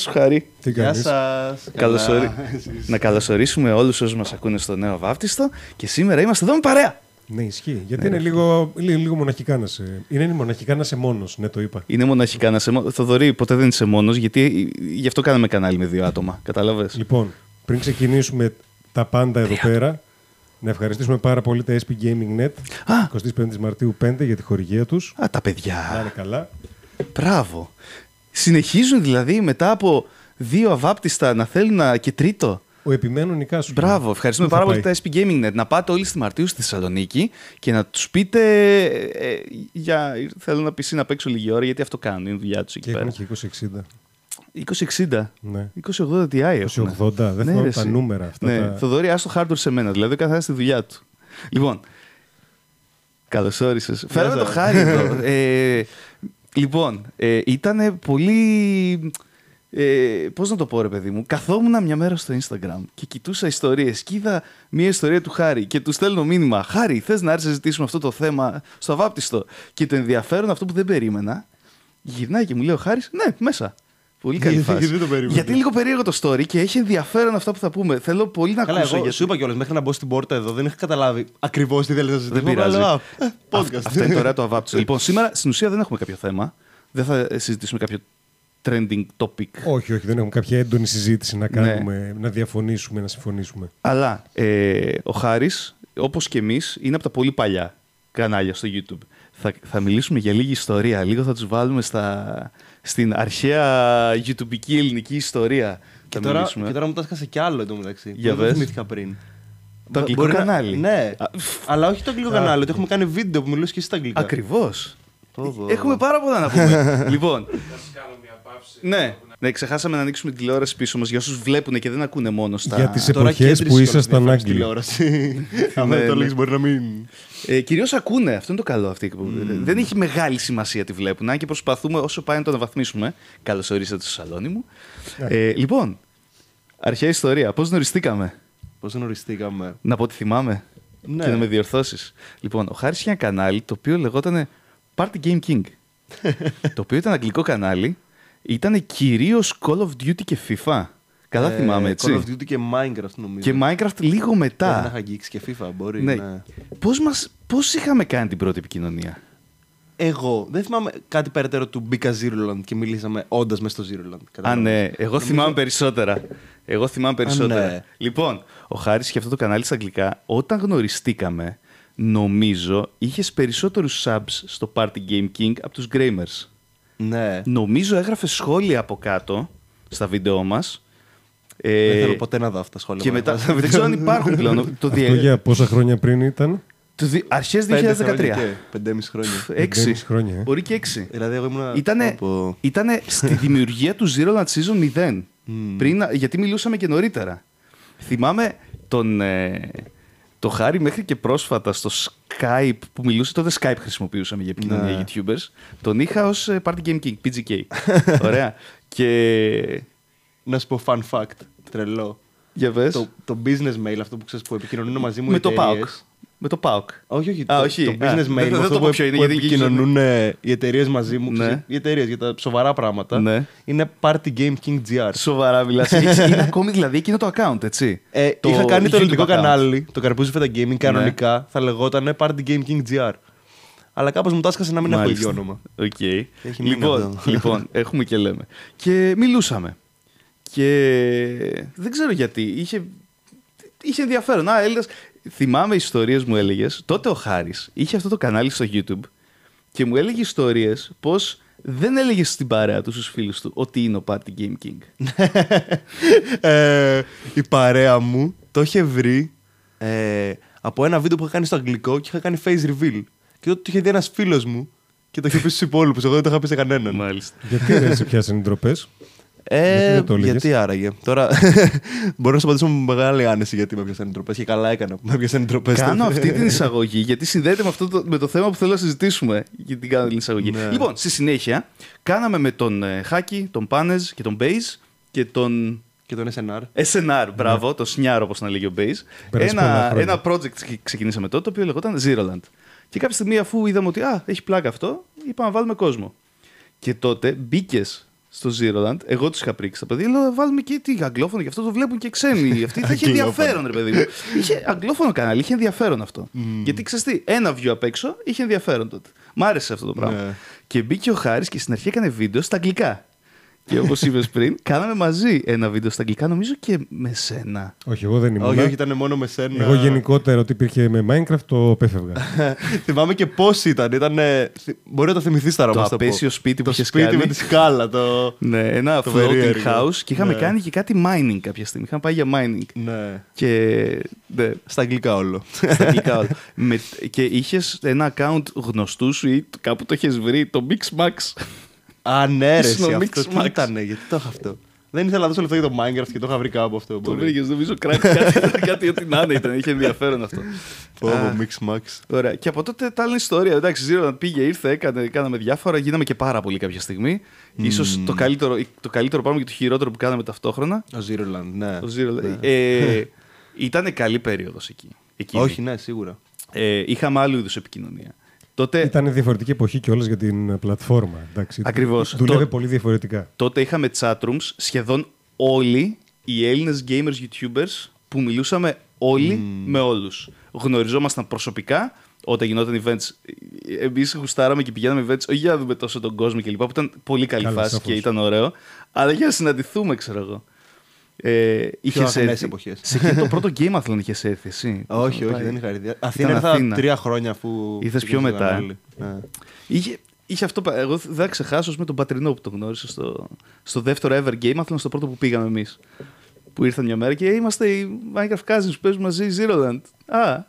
σου, Χάρη. Τι Γεια κάνεις; σας. Καλωσορι- Να καλωσορίσουμε όλους όσους μας ακούνε στο νέο βάπτιστο και σήμερα είμαστε εδώ με παρέα. Ναι, ισχύει. Γιατί είναι λίγο, λίγο, λίγο μοναχικά να σε. Είναι μοναχικά να σε μόνος, ναι, το είπα. Είναι μοναχικά να σε. μο- Θοδωρή, ποτέ δεν είσαι μόνος, γιατί γι' αυτό κάναμε κανάλι με δύο άτομα. Κατάλαβες; Λοιπόν, πριν ξεκινήσουμε τα πάντα εδώ πέρα, να ευχαριστήσουμε πάρα πολύ τα SP Gaming Net Α. 25 Μαρτίου 5 για τη χορηγία τους. Α, τα παιδιά. Να είναι καλά. Μπράβο. Συνεχίζουν δηλαδή μετά από δύο αβάπτιστα να θέλουν να... και τρίτο. Ο επιμένων νικάσου. Μπράβο, ευχαριστούμε Πού θα πάρα πολύ πάει; τα SP Gaming Net. Να πάτε όλοι στη Μαρτίου στη Θεσσαλονίκη και να τους πείτε. ε, για, θέλω να πεις να παίξω λίγη ώρα γιατί αυτό κάνουν. Είναι δουλειά τους εκεί Και πέρα. έχουν και 2060. 2060. Ναι. 2080 Ti έχουν. 2080, δεν Ναι, θυμάμαι ρε, τα εσύ. νούμερα αυτά. Ναι, τα... Θοδωρή, άστο hardware σε μένα. Δηλαδή, ο καθένα στη δουλειά του. Λοιπόν. Καλώ όρισε. Φέραμε το σας. χάρη εδώ. Ε, λοιπόν, ε, ήταν πολύ. Ε, Πώς να το πω, ρε παιδί μου. Καθόμουν μια μέρα στο Instagram και κοιτούσα ιστορίες και είδα μια ιστορία του Χάρη και του στέλνω μήνυμα. Χάρη, θες να έρθεις να συζητήσουμε αυτό το θέμα στο αβάπτιστο. Και το ενδιαφέρον αυτό που δεν περίμενα, γυρνάει και μου λέει ο Χάρης, ναι, μέσα. Πολύ καλή Γιατί φάση. δεν το περίμενα. Γιατί είναι λίγο περίεργο το story και έχει ενδιαφέρον αυτά που θα πούμε. Θέλω πολύ να Καλά, ακούσω. εγώ γιατί- σου είπα κιόλας μέχρι να μπω στην πόρτα εδώ δεν είχα καταλάβει ακριβώς τι θέλεις να συζητήσω. Δεν πειράζει. Αλλά, ε, Αυ- podcast. Αυτά είναι το ωραίο του αβάπτιστο. λοιπόν, σήμερα στην ουσία δεν έχουμε κάποιο θέμα. Δεν θα συζητήσουμε κάποιο trending topic. Όχι, όχι, δεν έχουμε κάποια έντονη συζήτηση Ναι. να κάνουμε, να διαφωνήσουμε, να συμφωνήσουμε. Αλλά ε, ο Χάρης, όπως και εμείς, είναι από τα πολύ παλιά κανάλια στο YouTube. Θα, θα μιλήσουμε για λίγη ιστορία. Λίγο θα τους βάλουμε στα, στην αρχαία YouTubeική ελληνική ιστορία. Και θα τώρα, μιλήσουμε. και τώρα μου τα έσκασε κι άλλο εδώ μεταξύ. Για που δεν πες. θυμήθηκα πριν. Το αγγλικό Μπορεί να- κανάλι. Ναι. Α, Αλλά όχι το αγγλικό κανάλι, ότι έχουμε κάνει βίντεο που μιλούσες και εσύ στα αγγλικά. Ακριβώς. Πω, πω. Έχουμε πάρα πολλά να πούμε. λοιπόν. Ναι, ναι, ξεχάσαμε να ανοίξουμε την τηλεόραση πίσω μας για όσους βλέπουν και δεν ακούνε μόνο στα. Για τις Τώρα εποχές κέντρησε που κιόλας ήσασταν διαφορά Άγγλοι. στη τηλεόραση. Αν Ναι, δεν το ναι. λέγεις μπορεί να μην... Ε, Κυρίως ακούνε, αυτό είναι το καλό. Αυτή. που- Δεν έχει μεγάλη σημασία τι βλέπουν. Αν και προσπαθούμε όσο πάει να το αναβαθμίσουμε. Καλώς ορίσατε στο σαλόνι μου. Ε, λοιπόν, αρχαία ιστορία. Πώς γνωριστήκαμε; Πώς γνωριστήκαμε; Να πω ότι θυμάμαι. Ναι. Και να με διορθώσεις. Λοιπόν, ο Χάρης είχε ένα κανάλι το οποίο λεγόταν Party Game King. το οποίο ήταν αγγλικό κανάλι. Ήταν κυρίως Call of Duty και FIFA. Καλά Ε, θυμάμαι, Call έτσι. of Duty και Minecraft νομίζω. Και Minecraft λίγο Δεν μετά. είχα αγγίξει και FIFA, μπορεί. Ναι. ναι. Πώς, μας, πώς είχαμε κάνει την πρώτη επικοινωνία; Εγώ δεν θυμάμαι κάτι περαιτέρω του μπήκα Zeroland και μιλήσαμε όντας μέσα στο Zeroland. Α, Κατάλαβες. ναι. Εγώ θυμάμαι περισσότερα. Εγώ θυμάμαι περισσότερα. ναι. Λοιπόν, ο Χάρης είχε αυτό το κανάλι στα αγγλικά. Όταν γνωριστήκαμε, νομίζω είχες περισσότερους subs στο Party Game King από τους Gramers. Ναι. Νομίζω έγραφες σχόλια από κάτω στα βίντεο μας. Ε, Δεν θέλω ποτέ να δω αυτά τα σχόλια. και μου. μετά, δεν ξέρω αν υπάρχουν πλέον. το Αυτό διε... για πόσα χρόνια πριν ήταν; το δι... Αρχές 2013. Πέντε χρόνια και Πεντέμιση χρόνια. Έξι. Πεντέμιση χρόνια, ε. Μπορεί και έξι. Δηλαδή, εγώ ήμουν. Ήτανε, Από... ήτανε στη δημιουργία του Zero Land Season 0. Πριν, γιατί μιλούσαμε και νωρίτερα. Θυμάμαι τον, ε, το Χάρη μέχρι και πρόσφατα στο Skype που μιλούσε. Τότε Skype χρησιμοποιούσαμε για επικοινωνία Ναι. YouTubers. Τον είχα ως ε, Party Game King, PGK. Ωραία. και Να σου πω fun fact. Τρελό. για πες. Το, το business mail, αυτό που ξέρεις που επικοινωνούν μαζί μου με οι το εταιρείες. PAOK. Με το PAOK. Όχι, όχι. Α, το, όχι. το Α, business δεν- mail, δεν αυτό το που, πω ποιο είναι, που γιατί επικοινωνούν ε, οι εταιρείες μαζί μου. Ναι. ξέρεις, Οι εταιρείες για τα σοβαρά πράγματα. Ναι. Είναι Party Game King GR. Σοβαρά μιλάς. Έχεις- Είναι ακόμη δηλαδή εκείνο το account, έτσι. Ε, είχα κάνει το YouTube ελληνικό account. Ναι. κανάλι, το Καρπούζι Φέτα Gaming, κανονικά θα λεγόταν Party Game King GR. Αλλά κάπως μου τα 'σκασε να μην έχω Μάλιστα. ίδιο όνομα. Οκ. Έχει μείνει Λοιπόν, αυτό. λοιπόν, έχουμε και λέμε. Και μιλούσαμε. Και δεν ξέρω γιατί. Είχε, είχε ενδιαφέρον. Α, έλεγες, θυμάμαι ιστορίες μου έλεγες. Τότε ο Χάρης είχε αυτό το κανάλι στο YouTube και μου έλεγε ιστορίες πως δεν έλεγε στην παρέα του στους φίλους του ότι είναι ο Party Game King. ε, η παρέα μου το είχε βρει ε, από ένα βίντεο που είχα κάνει στο αγγλικό και είχα κάνει face reveal. Και τότε το είχε δει ένας φίλος μου και το είχε πει στους υπόλοιπους. Εγώ δεν το είχα πει σε κανέναν. Μάλιστα. Γιατί δεν σε πιάσανε οι ντροπές; Γιατί Ε, δεν το έλεγες; γιατί άραγε. Τώρα μπορώ να σου απαντήσω με μεγάλη άνεση γιατί με πιάσανε ντροπές και καλά έκανα που με πιάσανε ντροπές. Κάνω αυτή την εισαγωγή γιατί συνδέεται με, αυτό το, με το θέμα που θέλω να συζητήσουμε. Γιατί κάνω την εισαγωγή. Ναι. Λοιπόν, στη συνέχεια κάναμε με τον ε, Χάκη, τον Πάνεζ και τον Μπέιζ και τον Και τον SNR. SNR, μπράβο, το Σνιάρο όπως τον έλεγε ο Μπέιζ. Πέρασε πολλά Ένα, χρόνια. ένα project ξε- ξεκινήσαμε τότε το οποίο λεγόταν Zeroland. Και κάποια στιγμή αφού είδαμε ότι α, έχει πλάκα αυτό, είπαμε να βάλουμε κόσμο. Και τότε μπήκες στο Zeroland. Εγώ τους είχα πρίξει τα παιδιά. Λέω, «Θα βάλουμε και τι αγγλόφωνο, γι' αυτό το βλέπουν και ξένοι. Αυτή θα είχε Αγγλόφωνο. ενδιαφέρον, ρε παιδί μου. είχε αγγλόφωνο κανάλι, είχε ενδιαφέρον αυτό. Γιατί ξέρεις τι, ένα view απ' έξω είχε ενδιαφέρον τότε. Μ' άρεσε αυτό το πράγμα. Ναι. Και μπήκε ο Χάρης και στην αρχή έκανε βίντεο στα αγγλικά. Και όπως είπες πριν, κάναμε μαζί ένα βίντεο στα αγγλικά, νομίζω και με σένα. Όχι, εγώ δεν ήμουν. Όχι, όχι, ήταν μόνο με σένα. Εγώ γενικότερα ότι υπήρχε με Minecraft το πέφευγα. Θυμάμαι και πώς ήταν. ήταν μπορεί να το θυμηθείς τώρα Το πώς θα πω. απέσιο σπίτι που Το είχες σπίτι κάνει. με τη σκάλα. Το... Ναι, ένα Το floating περίεργο. house και είχαμε Ναι. κάνει και κάτι mining κάποια στιγμή. Είχαμε πάει για mining. ναι. Και. Ναι, Στα αγγλικά όλο. στα αγγλικά όλα. Με, και είχες ένα account γνωστού σου ή κάπου το είχες βρει, το Mixmax. Α, ναι, ρε, Ήσουν ο εσύ, Mix αυτό τι Max. ήταν, γιατί το είχα αυτό. Δεν ήθελα να δώσω λεφτά για το Minecraft και το είχα βρει κάπου αυτό. Το μπορεί. βρήκες, νομίζω κάτι, κάτι, κάτι ό,τι να είναι ήταν. Είχε ενδιαφέρον αυτό. Πω, Α. πω, Mix Max. Ωραία. Και από τότε τα άλλη ιστορία. Εντάξει, Zero πήγε, ήρθε, έκανε, κάναμε διάφορα, γίναμε και πάρα πολύ κάποια στιγμή. Ίσως το, καλύτερο, το καλύτερο πράγμα και το χειρότερο που κάναμε ταυτόχρονα. Ο Zeroland, ναι. Το Zero, ε, ήταν καλή περίοδος εκεί. εκείνη. Όχι, ναι, σίγουρα. Ε, είχαμε άλλου είδους επικοινωνία. Τότε, Ήταν διαφορετική εποχή κιόλας για την πλατφόρμα. Εντάξει. Ακριβώς. Δούλευε Το- πολύ διαφορετικά. τότε είχαμε chatrooms σχεδόν όλοι οι Έλληνες gamers YouTubers που μιλούσαμε όλοι με όλους. Γνωριζόμασταν προσωπικά όταν γινόταν events. Εμείς γουστάραμε και πηγαίναμε events, όχι για να δούμε τόσο τον κόσμο κλπ. που ήταν πολύ καλή Καλά, φάση σαφώς. και ήταν ωραίο, αλλά για να συναντηθούμε, ξέρω εγώ. Ε, είχες αγνές έρθει- εποχές. Σε εκείνο το πρώτο Game Athlon είχες έρθει εσύ; όχι, όχι, Πάει. δεν είχα έρθει. Αθήνα Ήταν ήρθα Αθήνα. τρία χρόνια αφού. Ήρθες πιο ξεκίνησαν μετά, ε; όλοι. Ναι. Είχε, είχε αυτό. πα- Εγώ δεν θα ξεχάσω με τον πατρινό που τον γνώρισα στο, στο δεύτερο ever game, Athlon, στο πρώτο που πήγαμε εμείς. Που ήρθαν μια μέρα και είμαστε οι Minecraft Cousins που παίζουν μαζί Zeroland. Α,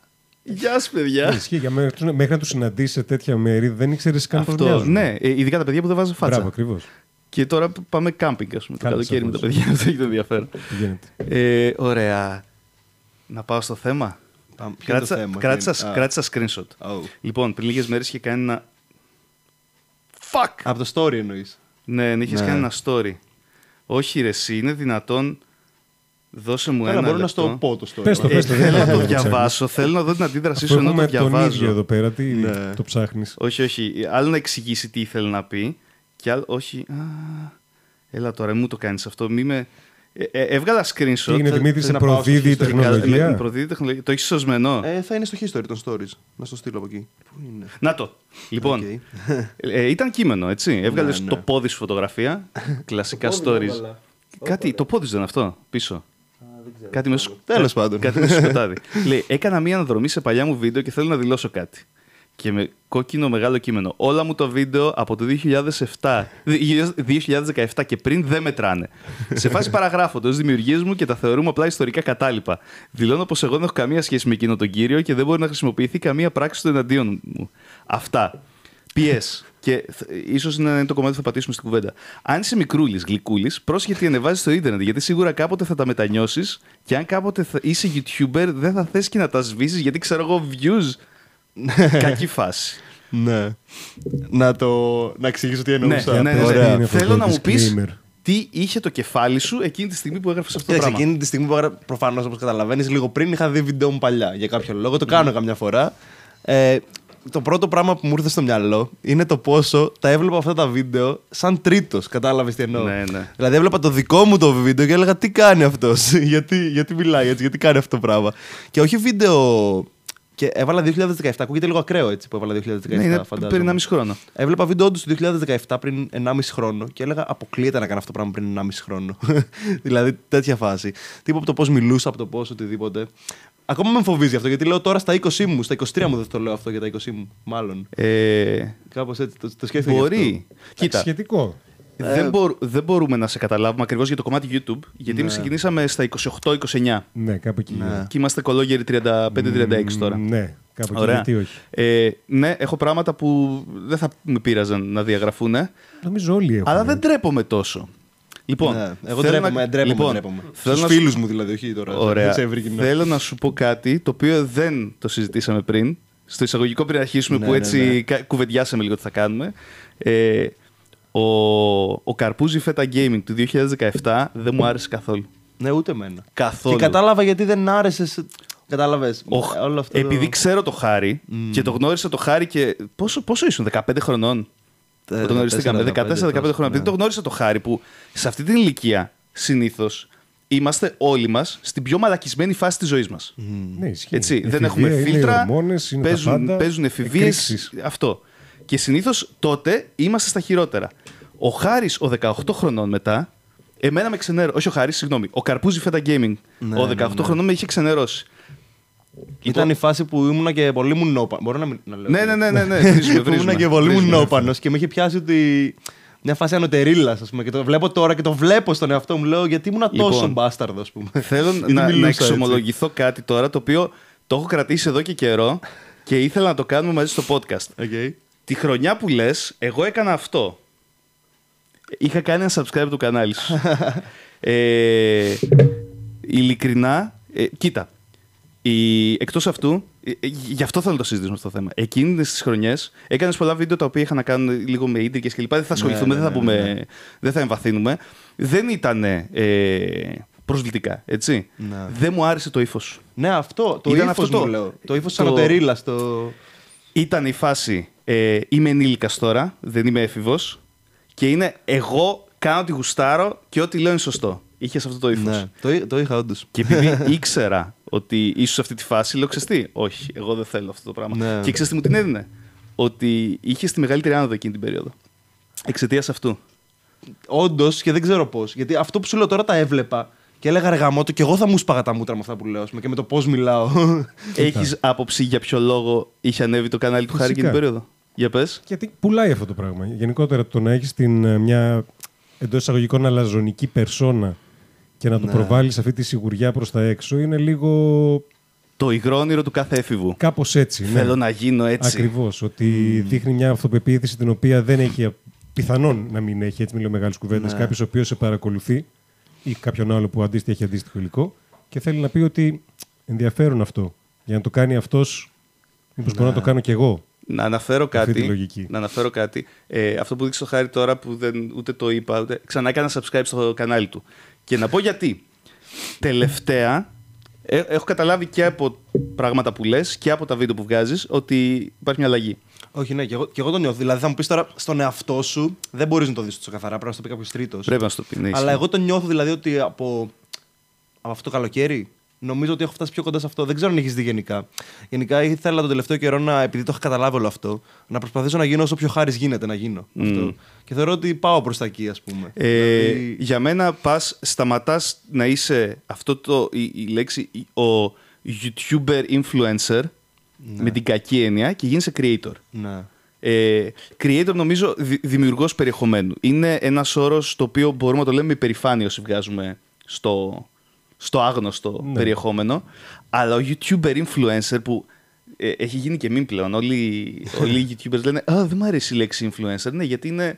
γεια σα, παιδιά. Ισχύει, για μέχρι, μέχρι να τους συναντήσει σε τέτοια μέρη δεν ήξερες καν πώς Αυτό, μοιάζουν. ναι, ε, ειδικά τα παιδιά που δεν βάζουν φάτσα. Μπράβο, ακριβώς. Και τώρα π- πάμε κάμπινγκ, ας πούμε, το Καλά, καλοκαίρι με τα σαφώς. παιδιά. Αυτό έχει το ενδιαφέρον. Γίνεται. Ε, ωραία. Να πάω στο θέμα; Πάμε, ποιο είναι το Κράτησα, θέμα, κράτησα, ποιο είναι- Α. κράτησα screenshot. Oh. Λοιπόν, πριν λίγες μέρες είχε κάνει ένα. Fuck! Από το story εννοείς. Ναι, ναι, είχες Ναι. κάνει ένα story. Όχι, ρε, εσύ, είναι δυνατόν. Δώσε μου Καλά, ένα. μπορώ να λεπτό. στο πω το story. Πες το, Ε, πες το, δεν θέλω να θα το το ψάχνεις. διαβάσω. Θέλω να δω την αντίδρασή Αφού σου ενώ το έχουμε τον διαβάζω. ίδιο εδώ πέρα, τι Ναι. το ψάχνεις; Όχι, όχι. Άλλο να εξηγήσει τι ήθελε να πει. Και άλλο. Όχι. Α, έλα τώρα, μου το κάνεις αυτό. Μη με... ε, ε, έβγαλα screenshot. Τι έγινε, θα- Δημήτρη, θες σε να πάω στο προδίδει η history. Καλά, με την τεχνολογία. προδίδει τεχνολογία. Το έχεις σωσμένο. Ε, θα είναι στο history των stories. Να στο στείλω από εκεί. Πού είναι; Να το. Λοιπόν, Οκ. ε, ήταν κείμενο, έτσι. Έβγαλες Ναι, ναι. το πόδι σου φωτογραφία. Κλασικά stories. Κάτι, το πόδι σου δεν είναι αυτό, πίσω. Κάτι με σκ- Τέλος πάντων. Κάτι με σκοτάδι. Λέει, έκανα μία αναδρομή σε παλιά μου βίντεο και θέλω να δηλώσω κάτι. Και με κόκκινο μεγάλο κείμενο. Όλα μου τα βίντεο από το 2007, 2017 και πριν δεν μετράνε. σε φάση παραγράφονται ω δημιουργίες μου και τα θεωρούμε απλά ιστορικά κατάλοιπα. Δηλώνω πως εγώ δεν έχω καμία σχέση με εκείνο τον κύριο και δεν μπορεί να χρησιμοποιηθεί καμία πράξη του εναντίον μου. Αυτά. PS. Και ίσως είναι το κομμάτι που θα πατήσουμε στην κουβέντα. Αν είσαι μικρούλης, γλυκούλης, πρόσεχε τι ανεβάζεις στο Ιντερνετ. Γιατί σίγουρα κάποτε θα τα μετανιώσεις και αν κάποτε θα είσαι YouTuber, δεν θα θες και να τα σβήσεις γιατί ξέρω εγώ views. Κακή φάση. Ναι. Να το. Να εξηγήσω τι εννοούσα. ναι, ναι, ναι. Ωραία. Είναι αυτό Θέλω το να μου πεις disclaimer. τι είχε το κεφάλι σου εκείνη τη στιγμή που έγραφες αυτό το Κοίταξε, πράγμα. εκείνη τη στιγμή που έγραψα, προφανώς όπως καταλαβαίνεις, λίγο πριν είχα δει βίντεο μου παλιά. Για κάποιο λόγο. Το κάνω καμιά φορά. Ε, το πρώτο πράγμα που μου ήρθε στο μυαλό είναι το πόσο τα έβλεπα αυτά τα βίντεο σαν τρίτος. Κατάλαβες τι εννοώ; Ναι, ναι. Δηλαδή έβλεπα το δικό μου το βίντεο και έλεγα τι κάνει αυτός; γιατί, γιατί μιλάει έτσι, γιατί κάνει αυτό το πράγμα; Και όχι βίντεο. Και έβαλα 2017. Ακούγεται λίγο ακραίο έτσι που έβαλα 2017. Ναι, είναι φαντάζομαι. πριν 1,5 χρόνο. Έβλεπα βίντεο όντως του 2017 πριν 1,5 χρόνο και έλεγα Αποκλείεται να κάνω αυτό το πράγμα πριν 1,5 χρόνο. δηλαδή τέτοια φάση. Τίποτα από το πώς μιλούσα, από το πώς οτιδήποτε. Ακόμα με φοβίζει αυτό γιατί λέω τώρα στα 20 μου, στα 23 μου δεν το λέω αυτό για τα 20 μου. Μάλλον. Ε, Κάπως έτσι το, το σκέφτηκα. γι' μπορεί. Κοίτα, Σχετικό. Δεν, μπορ- δεν μπορούμε να σε καταλάβουμε ακριβώς για το κομμάτι YouTube, γιατί εμείς ξεκινήσαμε στα 28-29. Ναι, κάπου εκεί. Ναι. Και είμαστε κολόγεροι 35-36 τώρα. Ναι, κάπου εκεί. Ωραία. Γιατί όχι. Ε, ναι, έχω πράγματα που δεν θα με πείραζαν να διαγραφούν, Νομίζω όλοι έχουν. αλλά δεν τρέπομαι τόσο. Λοιπόν, Ναι, εγώ θέλω ντρέπομαι, να... ντρέπομαι, λοιπόν, ντρέπομαι. θέλω Στους να σου- φίλους μου δηλαδή, όχι τώρα. Ωραία. σε ευρύ κοινό. Θέλω να σου πω κάτι το οποίο δεν το συζητήσαμε πριν. Στο εισαγωγικό πριν αρχίσουμε Ναι, που ναι, έτσι ναι. κα- κουβεντιάσαμε λίγο τι θα κάνουμε. Ε, ο, ο Καρπούζι Φέτα Gaming του 2017 δεν μου άρεσε καθόλου. Ναι, ούτε εμένα. Καθόλου. Και κατάλαβα γιατί δεν άρεσε. Κατάλαβες. Οχ, Όλο αυτό. επειδή το... ξέρω το Χάρη και το γνώρισα το Χάρη και. Πόσο, πόσο ήσουν, 15 χρονών; Όταν γνωριστήκαμε 14-15 χρόνια. Επειδή το γνώρισα το χάρη που σε αυτή την ηλικία συνήθως είμαστε όλοι μας στην πιο μαλακισμένη φάση της ζωής μας. Ναι, ισχύει. Έτσι, Η δεν εφηβεία έχουμε είναι οι φίλτρα, ορμόνες, είναι τα παίζουν, πάντα, παίζουν εφηβείες. εκρήξεις. Αυτό. Και συνήθως τότε είμαστε στα χειρότερα. Ο Χάρης, ο 18 χρονών μετά, εμένα με ξενέρωσε. Όχι ο Χάρης, συγγνώμη. Ο Καρπούζη Φέτα Gaming, Ναι, ο ναι, 18 ναι. χρονών με είχε ξενερώσει. Ήταν η φάση που ήμουνα και πολύ μου νόπανος. Μπορώ να, μην- να λέω. Ναι, ναι, ναι, ναι, ναι. βρίζουμε, Που ήμουνα βρίζουμε, και πολύ μου βρίζουμε. νόπανος και με είχε πιάσει ότι. Μια φάση ανωτερίλας, ας πούμε. Και το βλέπω τώρα και το βλέπω στον εαυτό μου. Λέω γιατί ήμουν τόσο Λοιπόν, μπάσταρδος, ας πούμε. Θέλω Γιατί να, να μιλούσα έτσι. εξομολογηθώ κάτι τώρα το οποίο το έχω κρατήσει εδώ και καιρό και ήθελα να το κάνουμε μαζί στο podcast. Οκ. Τη χρονιά που λες, εγώ έκανα αυτό. Είχα κάνει ένα unsubscribe το κανάλι σου. ε, ειλικρινά, ε, κοίτα. Η, εκτός αυτού, ε, ε, γι' αυτό θέλω να το συζητήσουμε αυτό το θέμα. Εκείνες τις χρονιές έκανες πολλά βίντεο τα οποία είχαν να κάνουν λίγο με ίντριγκες κλπ. Δεν θα ασχοληθούμε, ναι, δεν, θα ναι, πούμε, ναι. δεν θα εμβαθύνουμε. Δεν ήταν ε, προσβλητικά, έτσι. Ναι. Δεν μου άρεσε το ύφος σου. Ναι, αυτό. Το Ήταν ύφος αυτό μου το- λέω. Το ύφος της το- ανωτερίλα. Το... Ήταν η φάση ε, είμαι ενήλικας τώρα, δεν είμαι έφηβος και είναι εγώ κάνω τη γουστάρω και ό,τι λέω είναι σωστό. Είχε αυτό το ύφος. Ναι, το, εί- το είχα όντως. Και επειδή ήξερα ότι ήσουν σε αυτή τη φάση, λέω ξεστή. Όχι, εγώ δεν θέλω αυτό το πράγμα. Ναι. Και ξέρεις τι μου την έδινε; Ότι είχε τη μεγαλύτερη άνοδο εκείνη την περίοδο. Εξαιτίας αυτού. Όντως και δεν ξέρω πώς. Γιατί αυτό που σου λέω τώρα τα έβλεπα και έλεγα ρε γαμώτο και εγώ θα μου σπάγα τα μούτρα με αυτά που λέω ας πούμε, και με το πώς μιλάω. Έχεις άποψη για ποιο λόγο είχε ανέβει το κανάλι του Χάρη εκείνη την Φυσικά. περίοδο; Για πες. Γιατί πουλάει αυτό το πράγμα. Γενικότερα το να έχεις μια εντός εισαγωγικών αλαζονική περσόνα και να το Ναι. προβάλλεις αυτή τη σιγουριά προς τα έξω είναι λίγο Το υγρό όνειρο του κάθε έφηβου. κάπως έτσι. ναι. Θέλω να γίνω έτσι. Ακριβώς. Ότι δείχνει μια αυτοπεποίθηση την οποία δεν έχει. Πιθανόν να μην έχει, έτσι μιλάω μεγάλες κουβέντες. Ναι. Κάποιος ο οποίος σε παρακολουθεί ή κάποιον άλλο που αντίστοιχα έχει αντίστοιχο υλικό και θέλει να πει ότι ενδιαφέρον αυτό. Για να το κάνει αυτός, μήπως μπορώ να το κάνω κι εγώ. Να αναφέρω Αυτή κάτι. τη λογική. Να αναφέρω κάτι. Ε, αυτό που δείξει το χάρη τώρα που δεν, ούτε το είπα, ούτε, ξανά έκανα subscribe στο κανάλι του. Και να πω γιατί. Τελευταία, ε, έχω καταλάβει και από πράγματα που λες και από τα βίντεο που βγάζεις ότι υπάρχει μια αλλαγή. Όχι, ναι, και εγώ, και εγώ το νιώθω. Δηλαδή θα μου πεις τώρα στον εαυτό σου δεν μπορείς να το δεις τόσο καθαρά, πρέπει να σου το πει κάποιος τρίτος. Πρέπει να σου το πει. ναι, ισχύει. Αλλά εγώ το νιώθω δηλαδή ότι από, από αυτό το καλοκαίρι νομίζω ότι έχω φτάσει πιο κοντά σε αυτό. Δεν ξέρω αν έχεις δει γενικά. Γενικά ήθελα τον τελευταίο καιρό να, επειδή το είχα καταλάβει όλο αυτό, να προσπαθήσω να γίνω όσο πιο χάρης γίνεται να γίνω. Αυτό. Και θεωρώ ότι πάω προς τα εκεί, ας πούμε. Ε, Δηλαδή, Για μένα πας, σταματάς να είσαι αυτό το, η, η λέξη, η- ο YouTuber influencer με την κακή έννοια και γίνεσαι creator. ναι. Ε, creator νομίζω δη, δημιουργός περιεχομένου. Είναι ένας όρος το οποίο μπορούμε να το λέμε με υπερηφάνεια όσοι βγάζουμε στο, στο άγνωστο Ναι. περιεχόμενο. Αλλά ο YouTuber influencer που ε, έχει γίνει και μην πλέον. Όλοι, όλοι οι YouTubers λένε Α, δεν μου αρέσει η λέξη influencer. Ναι, γιατί είναι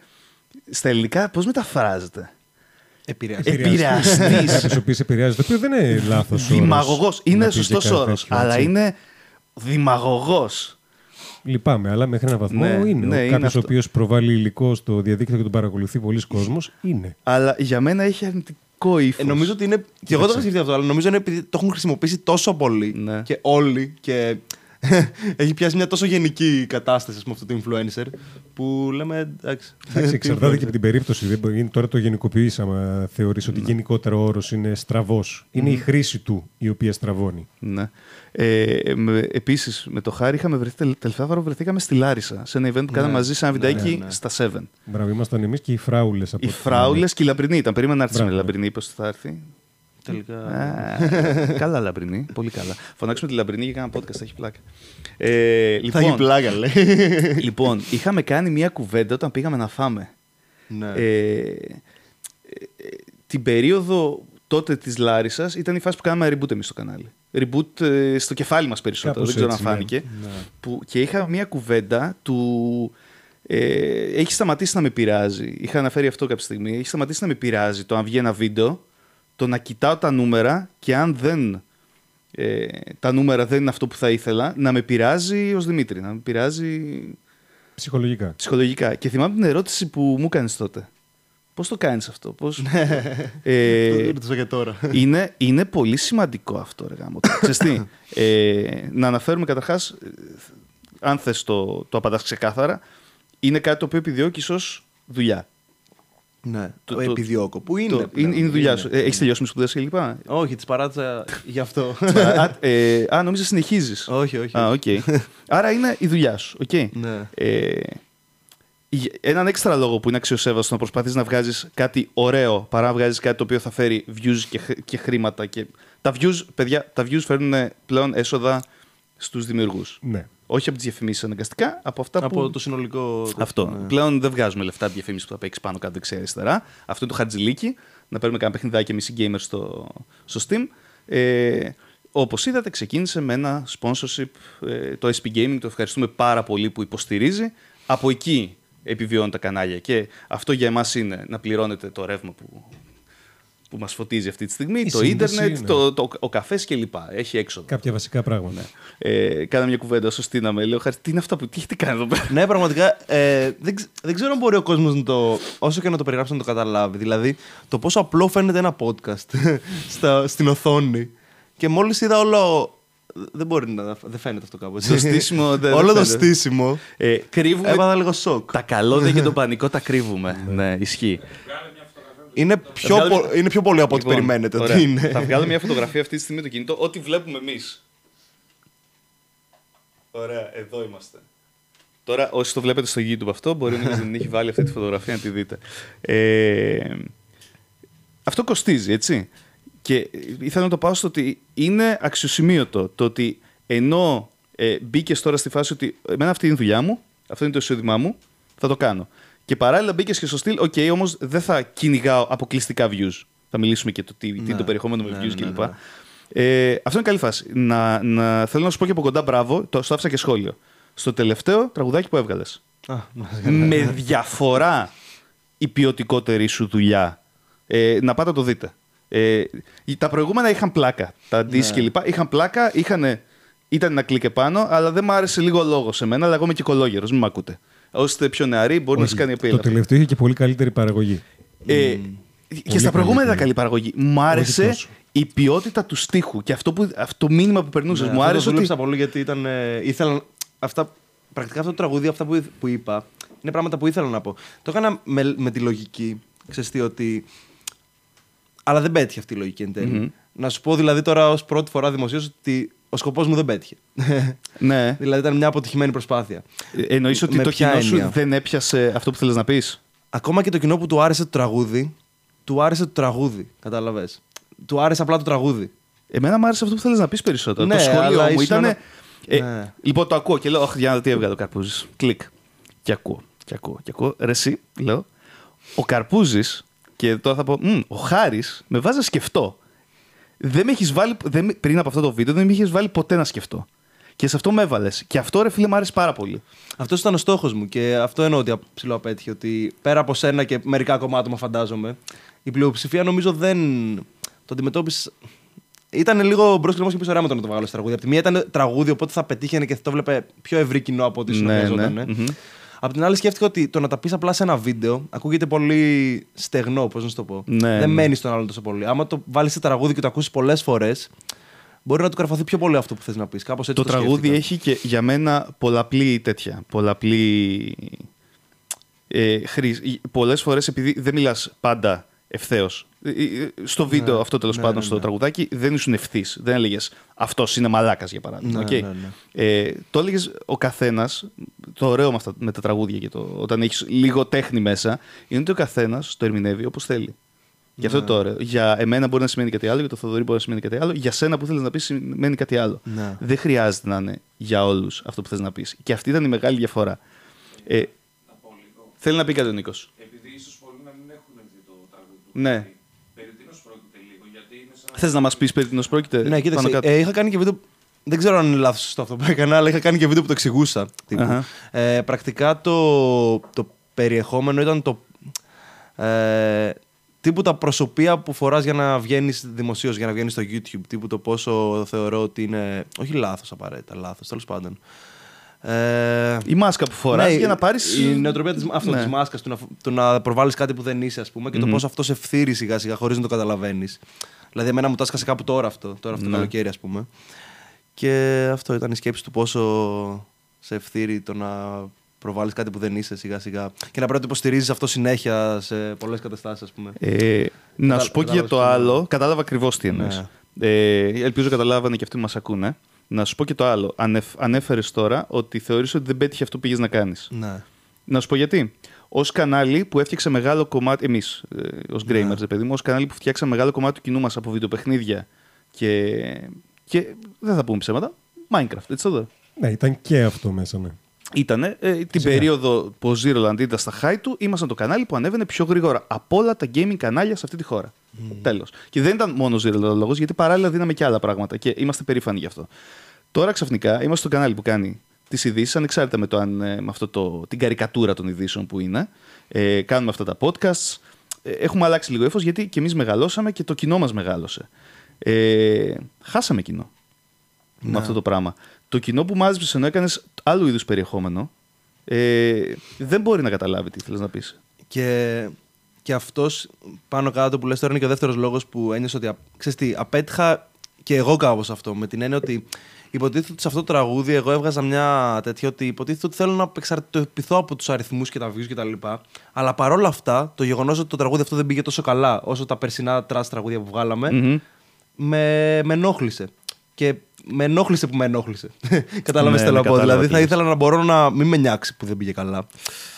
στα ελληνικά πώς μεταφράζεται; Επηρεάζει. Ε, Επηρεαστής. Κάποιο ο οποίος επηρεάζει, το οποίο δεν είναι λάθος. Δημαγωγός. Είναι σωστός όρος. Αλλά είναι δημαγωγός. Λυπάμαι, αλλά μέχρι έναν βαθμό Ναι, είναι. ναι, είναι Κάποιος ο αυτό. οποίος προβάλλει υλικό στο διαδίκτυο και τον παρακολουθεί πολλοί κόσμος είναι. Αλλά για μένα έχει αρνητικό ύφο. Ε, νομίζω ότι είναι. Και εγώ το είχα σκεφτεί αυτό, αλλά νομίζω είναι επειδή το έχουν χρησιμοποιήσει τόσο πολύ Ναι. και όλοι και έχει πιάσει μια τόσο γενική κατάσταση ας πούμε, αυτό το influencer που λέμε εντάξει. Εντάξει, τι εξαρτάται και influencer. από την περίπτωση. Δεν μπορεί- τώρα το γενικοποιήσαμε. Θεωρείς ότι Ναι. γενικότερο όρος είναι στραβός. Είναι η χρήση του η οποία στραβώνει. Ναι. Ε, με, επίσης, με το Χάρη είχαμε βρεθεί, τελ- τελευταία φορά που βρεθήκαμε στη Λάρισα, σε ένα event που κάναμε μαζί σε ένα βιντεάκι ναι, ναι. στα 7. Μπράβο, ήμασταν εμείς και οι φράουλες. Οι φράουλες και η Λαμπρινή ήταν. Περίμενα να έρθεις με Μπράβο. Λαμπρινή, είπες ότι θα έρθει. Τελικά. Α, καλά Λαμπρινή, πολύ καλά. Φωνάξουμε τη Λαμπρινή για κάνα podcast, θα έχει πλάκα. Ε, Θα έχει λοιπόν, πλάκα, λέει. λοιπόν, είχαμε κάνει μια κουβέντα όταν πήγαμε να φάμε. ναι. Ε, ε, ε, την περίοδο τότε της Λάρισας ήταν η φάση που κάναμε reboot εμείς στο κανάλι. Reboot ε, στο κεφάλι μας περισσότερο, Κάπως δεν ξέρω έτσι, αν ναι. φάνηκε. Ναι. Που, και είχα μια κουβέντα του... Ε, έχει σταματήσει να με πειράζει. Είχα αναφέρει αυτό κάποια στιγμή. Έχει σταματήσει να με πειράζει το αν βγει ένα βίντεο, το να κοιτάω τα νούμερα και αν δεν ε, τα νούμερα δεν είναι αυτό που θα ήθελα, να με πειράζει ως Δημήτρη, να με πειράζει Ψυχολογικά. ψυχολογικά. Και θυμάμαι την ερώτηση που μου έκανε τότε. Πώς το κάνεις αυτό, Πώς... ε, Το ρωτήσω για τώρα. είναι, είναι πολύ σημαντικό αυτό, ρε γάμο. Ξέρεις τι, ε, να αναφέρουμε καταρχάς, ε, αν θες το, το απαντάς ξεκάθαρα, είναι κάτι το οποίο επιδιώκεις ως δουλειά. Ναι, Το- το, το- επιδιώκω. Που είναι. Το- πλέον, είναι, είναι δουλειά είναι. σου. Έχεις τελειώσει με σπουδές κλπ. α, Όχι, τις παράτησα γι' αυτό. ε, α, νόμιζα συνεχίζεις. όχι, όχι. Α, οκ. Άρα είναι η δουλειά σου. οκ. Ναι. Ε, για- έναν έξτρα λόγο που είναι αξιοσέβαστο να προσπαθείς να βγάζεις κάτι ωραίο παρά να βγάζεις κάτι το οποίο θα φέρει views και, χ- και χρήματα. Και... Τα, views, παιδιά, τα views φέρνουν πλέον έσοδα στους δημιουργούς. Ναι. Όχι από τις διαφημίσεις αναγκαστικά, από αυτά Από που. το συνολικό. Αυτό. Ναι. Πλέον δεν βγάζουμε λεφτά από διαφήμιση που θα παίξεις πάνω κάτω δεξιά-αριστερά. Αυτό είναι το χαρτζιλίκι. Να παίρνουμε κανένα παιχνιδάκι εμείς οι gamers στο, στο Steam. Ε, Όπως είδατε, ξεκίνησε με ένα sponsorship, ε, το SP Gaming. Το ευχαριστούμε πάρα πολύ που υποστηρίζει. Από εκεί επιβιώνουν τα κανάλια. Και αυτό για εμάς είναι να πληρώνετε το ρεύμα που, που μας φωτίζει αυτή τη στιγμή, Η το σύνδεση, ίντερνετ, ναι. το, το, ο καφές κλπ. Έχει έξοδο. Κάποια βασικά πράγματα. Ε, κάνα μια κουβέντα όσο στείναμε. Λέω, «Χάρης, τι είναι αυτά που τι έχετε κάνει εδώ πέρα; Ναι, πραγματικά. Ε, δεν, ξ- δεν ξέρω αν μπορεί ο κόσμος να το. όσο και να το περιγράψει να το καταλάβει. Δηλαδή, το πόσο απλό φαίνεται ένα podcast στα, στην οθόνη. Και μόλις είδα όλο. Δεν μπορεί να. Δεν φαίνεται αυτό κάπου. έτσι. Το στήσιμο δεν- δεν Όλο το φαίνεται. στήσιμο. Ε, κρύβουμε Έβαλα λίγο σοκ. Τα καλώδια και τον πανικό τα κρύβουμε. ναι, ισχύει. Είναι πιο, βγάλω- πο- είναι πιο πολύ από ό,τι Λοιπόν, περιμένετε. ωραία. ότι είναι. Θα βγάλω μια φωτογραφία αυτή τη στιγμή το κινητό, ό,τι βλέπουμε εμείς. Ωραία, εδώ είμαστε. Τώρα, όσοι το βλέπετε στο YouTube αυτό, μπορεί να μην έχει βάλει αυτή τη φωτογραφία να τη δείτε. Ε, αυτό κοστίζει, έτσι. Και ήθελα να το πάω στο ότι είναι αξιοσημείωτο το ότι ενώ ε, μπήκες τώρα στη φάση ότι εμένα αυτή είναι η δουλειά μου, αυτό είναι το εισόδημά μου, θα το κάνω. Και παράλληλα μπήκες και στο στυλ, οκ, όμως δεν θα κυνηγάω αποκλειστικά views. Θα μιλήσουμε και το τι, τι είναι το περιεχόμενο με ναι, views ναι, κλπ. ναι, Ε, αυτό είναι καλή φάση. Να, να, θέλω να σου πω και από κοντά μπράβο, το, στο άφησα και σχόλιο. Στο τελευταίο τραγουδάκι που έβγαλες. Α, με διαφορά η ποιοτικότερη σου δουλειά. Ε, να πάτε να το δείτε. Ε, τα προηγούμενα είχαν πλάκα. Τα disc και λοιπά είχαν πλάκα, είχαν, ήταν ένα κλικ επάνω, αλλά δεν μου άρεσε λίγο ο λόγος σε μένα, αλλά εγώ είμαι και κολόγερο, μην με ακούτε. Όσοι είστε πιο νεαροί, μπορεί να Όχι, σα κάνει το απειλή. τελευταίο είχε και πολύ καλύτερη παραγωγή. Ε, και στα προηγούμενα ήταν καλή παραγωγή. Μου άρεσε τόσο. η ποιότητα του στίχου και αυτό, που, αυτό το μήνυμα που περνούσες. Ναι, μου αυτό άρεσε το ότι. δούλεψα πολύ γιατί ήταν. Ε, ήθελα, αυτά, πρακτικά αυτό το τραγούδι, αυτά που, που είπα, είναι πράγματα που ήθελα να πω. Το έκανα με, με τη λογική. Ξέρεις τι, ότι. Αλλά δεν πέτυχε αυτή η λογική εν τελει Να σου πω δηλαδή τώρα ως πρώτη φορά δημοσίως ότι ο σκοπός μου δεν πέτυχε. Ναι. δηλαδή ήταν μια αποτυχημένη προσπάθεια. Εννοείς ότι Με το ποια κοινό σου έννοια; δεν έπιασε αυτό που θέλεις να πεις; Ακόμα και το κοινό που του άρεσε το τραγούδι, του άρεσε το τραγούδι. Κατάλαβε. Του άρεσε απλά το τραγούδι. Εμένα μου άρεσε αυτό που θέλεις να πεις περισσότερο. Ναι, το σχόλιο αλλά μου ίσως ήταν. να- Ε, Ναι. Λοιπόν, το ακούω και λέω: Αχ, για να δω τι έβγαλε ο Καρπούζης. Κλικ. Και ακούω. Και ακούω. Και ακούω. Ρε, εσύ, λέω. Ο Καρπούζης, και τώρα θα πω: «Μμ, Ο Χάρης με βάζεις να σκεφτώ. Δεν με έχεις βάλει, δεν, με- πριν από αυτό το βίντεο δεν με είχε βάλει ποτέ να σκεφτώ. Και σε αυτό με έβαλες. Και αυτό ρε φίλε μου άρεσε πάρα πολύ. Αυτός ήταν ο στόχος μου και αυτό εννοώ ότι ψηλό απέτυχε. Ότι πέρα από σένα και μερικά ακόμα άτομα, φαντάζομαι, η πλειοψηφία νομίζω δεν το αντιμετώπισες. Ήταν λίγο μπρος και πίσω ρέμα το να το βγάλω στο τραγούδι. Από τη μία ήταν τραγούδι, οπότε θα πετύχαινε και θα το βλέπε πιο ευρύ κοινό από ό,τι Ναι, συνομιλιαζόταν. ναι. Μμμ. Απ' την άλλη, σκέφτηκα ότι το να τα πεις απλά σε ένα βίντεο ακούγεται πολύ στεγνό, πώς να σου το πω. Ναι, δεν ναι. μένεις στον άλλον τόσο πολύ. Άμα το βάλεις σε τραγούδι και το ακούσεις πολλές φορές, μπορεί να του καρφωθεί πιο πολύ αυτό που θες να πεις. Κάπως έτσι Το, το, τραγούδι σκέφτηκα. έχει και για μένα πολλαπλή τέτοια. Πολλαπλή. Ε, χρήση. Πολλές φορές επειδή δεν μιλάς πάντα ευθέως. Στο βίντεο Ναι, αυτό τέλος ναι, πάντων ναι, στο ναι. τραγουδάκι δεν ήσουν ευθύς. Δεν έλεγες Αυτός είναι μαλάκας για παράδειγμα. Ναι, Οκ. ναι, ναι. Ε, το έλεγες ο καθένας. Το ωραίο με, αυτά, με τα τραγούδια και το, όταν έχεις λίγο τέχνη μέσα είναι ότι ο καθένας το ερμηνεύει όπως θέλει. Και αυτό είναι το ωραίο. Για εμένα μπορεί να σημαίνει κάτι άλλο, για το Θοδωρή μπορεί να σημαίνει κάτι άλλο. Για σένα που θέλεις να πεις σημαίνει κάτι άλλο. Ναι. Δεν χρειάζεται να είναι για όλους αυτό που θες να πεις. Και αυτή ήταν η μεγάλη διαφορά. Ε, θέλει να πει κάτι ο Νίκος. Επειδή ίσως πολλοί να μην έχουν δει το τραγούδι του. Ναι. Χάρη, Περί τίνο πρόκειται λίγο, γιατί είναι σαν. Θες να μας πεις περί τίνος πρόκειται. Ναι, πάνω κοίταξε. κάτω. Ε, είχα κάνει και βίντεο. Δεν ξέρω αν είναι λάθος αυτό που έκανα, αλλά είχα κάνει και βίντεο που το εξηγούσα. τύπου. Αχα. Ε, πρακτικά το, το περιεχόμενο ήταν το. Ε, τύπου τα προσωπία που φοράς για να βγαίνεις δημοσίως, για να βγαίνεις στο YouTube. Τύπου το πόσο θεωρώ ότι είναι. Όχι λάθος απαραίτητα, λάθος, τέλος πάντων. Ε, Η μάσκα που φοράς ναι, για να πάρει. Η νοοτροπία της, αυτό, Ναι. της μάσκας, του να, του να προβάλλεις κάτι που δεν είσαι, ας πούμε, και το πώς αυτό σε ευθύρει σιγά σιγά χωρίς να το καταλαβαίνεις. Δηλαδή, εμένα μου τάσκασε κάπου τώρα αυτό, τώρα αυτό Ναι. το καλοκαίρι, ας πούμε. Και αυτό ήταν η σκέψη του πόσο σε ευθύρει το να προβάλλεις κάτι που δεν είσαι σιγά σιγά. Και να πρέπει να το υποστηρίζεις αυτό συνέχεια σε πολλές καταστάσεις, ας πούμε. Ε, να σου πω και για το κατάλαβες τι άλλο. Κατάλαβα ακριβώς τι εννοείς. Ναι. Ε, ελπίζω καταλάβανε και αυτοί που μας ακούνε. Να σου πω και το άλλο. Ανεφ, Ανέφερες τώρα ότι θεωρείς ότι δεν πέτυχε αυτό που πήγες να κάνεις. Ναι. Να σου πω γιατί. Ω κανάλι που έφτιαξε μεγάλο κομμάτι. Εμείς, ως Ναι. gamers, ρε παιδί μου, ως κανάλι που φτιάξαμε μεγάλο κομμάτι του κοινού μας από βιντεοπαιχνίδια και. και δεν θα πούμε ψέματα. Minecraft, έτσι εδώ. Ναι, ήταν και αυτό μέσα, ναι. Ήτανε ε, την Φυσικά. περίοδο που ο Zeroland ήταν στα high του, ήμασταν το κανάλι που ανέβαινε πιο γρήγορα από όλα τα gaming κανάλια σε αυτή τη χώρα. Τέλος. Και δεν ήταν μόνο ο Zeroland ο λόγος, γιατί παράλληλα δίναμε και άλλα πράγματα και είμαστε περήφανοι γι' αυτό. Τώρα ξαφνικά είμαστε στο κανάλι που κάνει τις ειδήσεις, ανεξάρτητα με, το, αν, ε, με αυτό το, την καρικατούρα των ειδήσεων που είναι. Ε, κάνουμε αυτά τα podcasts. Ε, έχουμε αλλάξει λίγο έφο γιατί και εμείς μεγαλώσαμε και το κοινό μας μεγάλωσε. Ε, χάσαμε κοινό με Ναι. αυτό το πράγμα. Το κοινό που μάζεψες ενώ έκανες άλλου είδους περιεχόμενο ε, δεν μπορεί να καταλάβει τι θέλεις να πεις. Και, και αυτός πάνω κάτω που λες τώρα είναι και ο δεύτερος λόγος που ένιωσα ότι. α- Ξέρεις τι, απέτυχα και εγώ κάπως αυτό. Με την έννοια ότι υποτίθεται ότι σε αυτό το τραγούδι εγώ έβγαζα μια τέτοια ότι υποτίθεται ότι θέλω να εξαρτηθώ από τους αριθμούς και τα views κτλ. Αλλά παρόλα αυτά, το γεγονός ότι το τραγούδι αυτό δεν πήγε τόσο καλά όσο τα περσινά trash τραγούδια που βγάλαμε, Μμμ. με, με ενόχλησε. Και με ενόχλησε που με ενόχλησε. Κατάλαβες Ναι, τι θέλω ναι, να πω. κατάλαβα Δηλαδή τι θα λες. ήθελα να μπορώ να μην με νοιάξει που δεν πήγε καλά.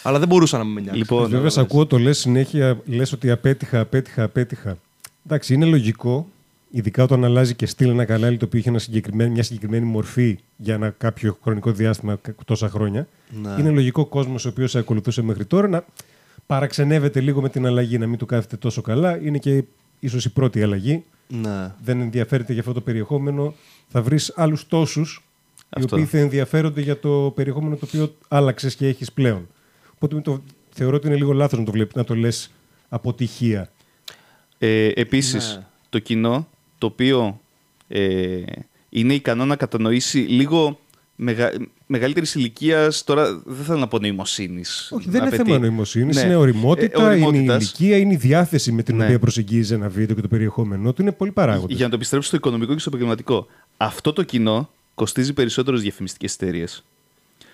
Αλλά δεν μπορούσα να μην με νιάξει. Λοιπόν, Βέβαια, σε ακούω το λες συνέχεια, λες ότι απέτυχα, απέτυχα, απέτυχα. Εντάξει, είναι λογικό, ειδικά όταν αλλάζει και στείλει ένα κανάλι το οποίο είχε ένα συγκεκριμένο, μια συγκεκριμένη μορφή για ένα κάποιο χρονικό διάστημα, κα- τόσα χρόνια. Ναι. Είναι λογικό ο κόσμος ο οποίος σε ακολουθούσε μέχρι τώρα να παραξενεύεται λίγο με την αλλαγή, να μην του κάθεται τόσο καλά. Είναι και ίσως η πρώτη αλλαγή. Ναι. Δεν ενδιαφέρεται για αυτό το περιεχόμενο. Θα βρεις άλλους τόσους οι Αυτό. οποίοι θα ενδιαφέρονται για το περιεχόμενο το οποίο άλλαξες και έχεις πλέον. Οπότε το, θεωρώ ότι είναι λίγο λάθος να το, βλέπεις, να το λες αποτυχία. Ε, επίσης, Ναι. το κοινό το οποίο ε, είναι ικανό να κατανοήσει λίγο μεγα, μεγαλύτερης ηλικίας, τώρα δεν θέλω να πω νοημοσύνης. Όχι, δεν είναι απαιτεί. θέμα νοημοσύνης. Ναι. Είναι οριμότητα, Ε, είναι η οριμότητας. ηλικία, είναι η διάθεση με την Ναι. οποία προσεγγίζει ένα βίντεο και το περιεχόμενό του. Είναι πολλοί παράγοντε. Για να το επιστρέψω στο οικονομικό και στο επαγγελματικό. Αυτό το κοινό κοστίζει περισσότερο στις διαφημιστικές εταιρείες.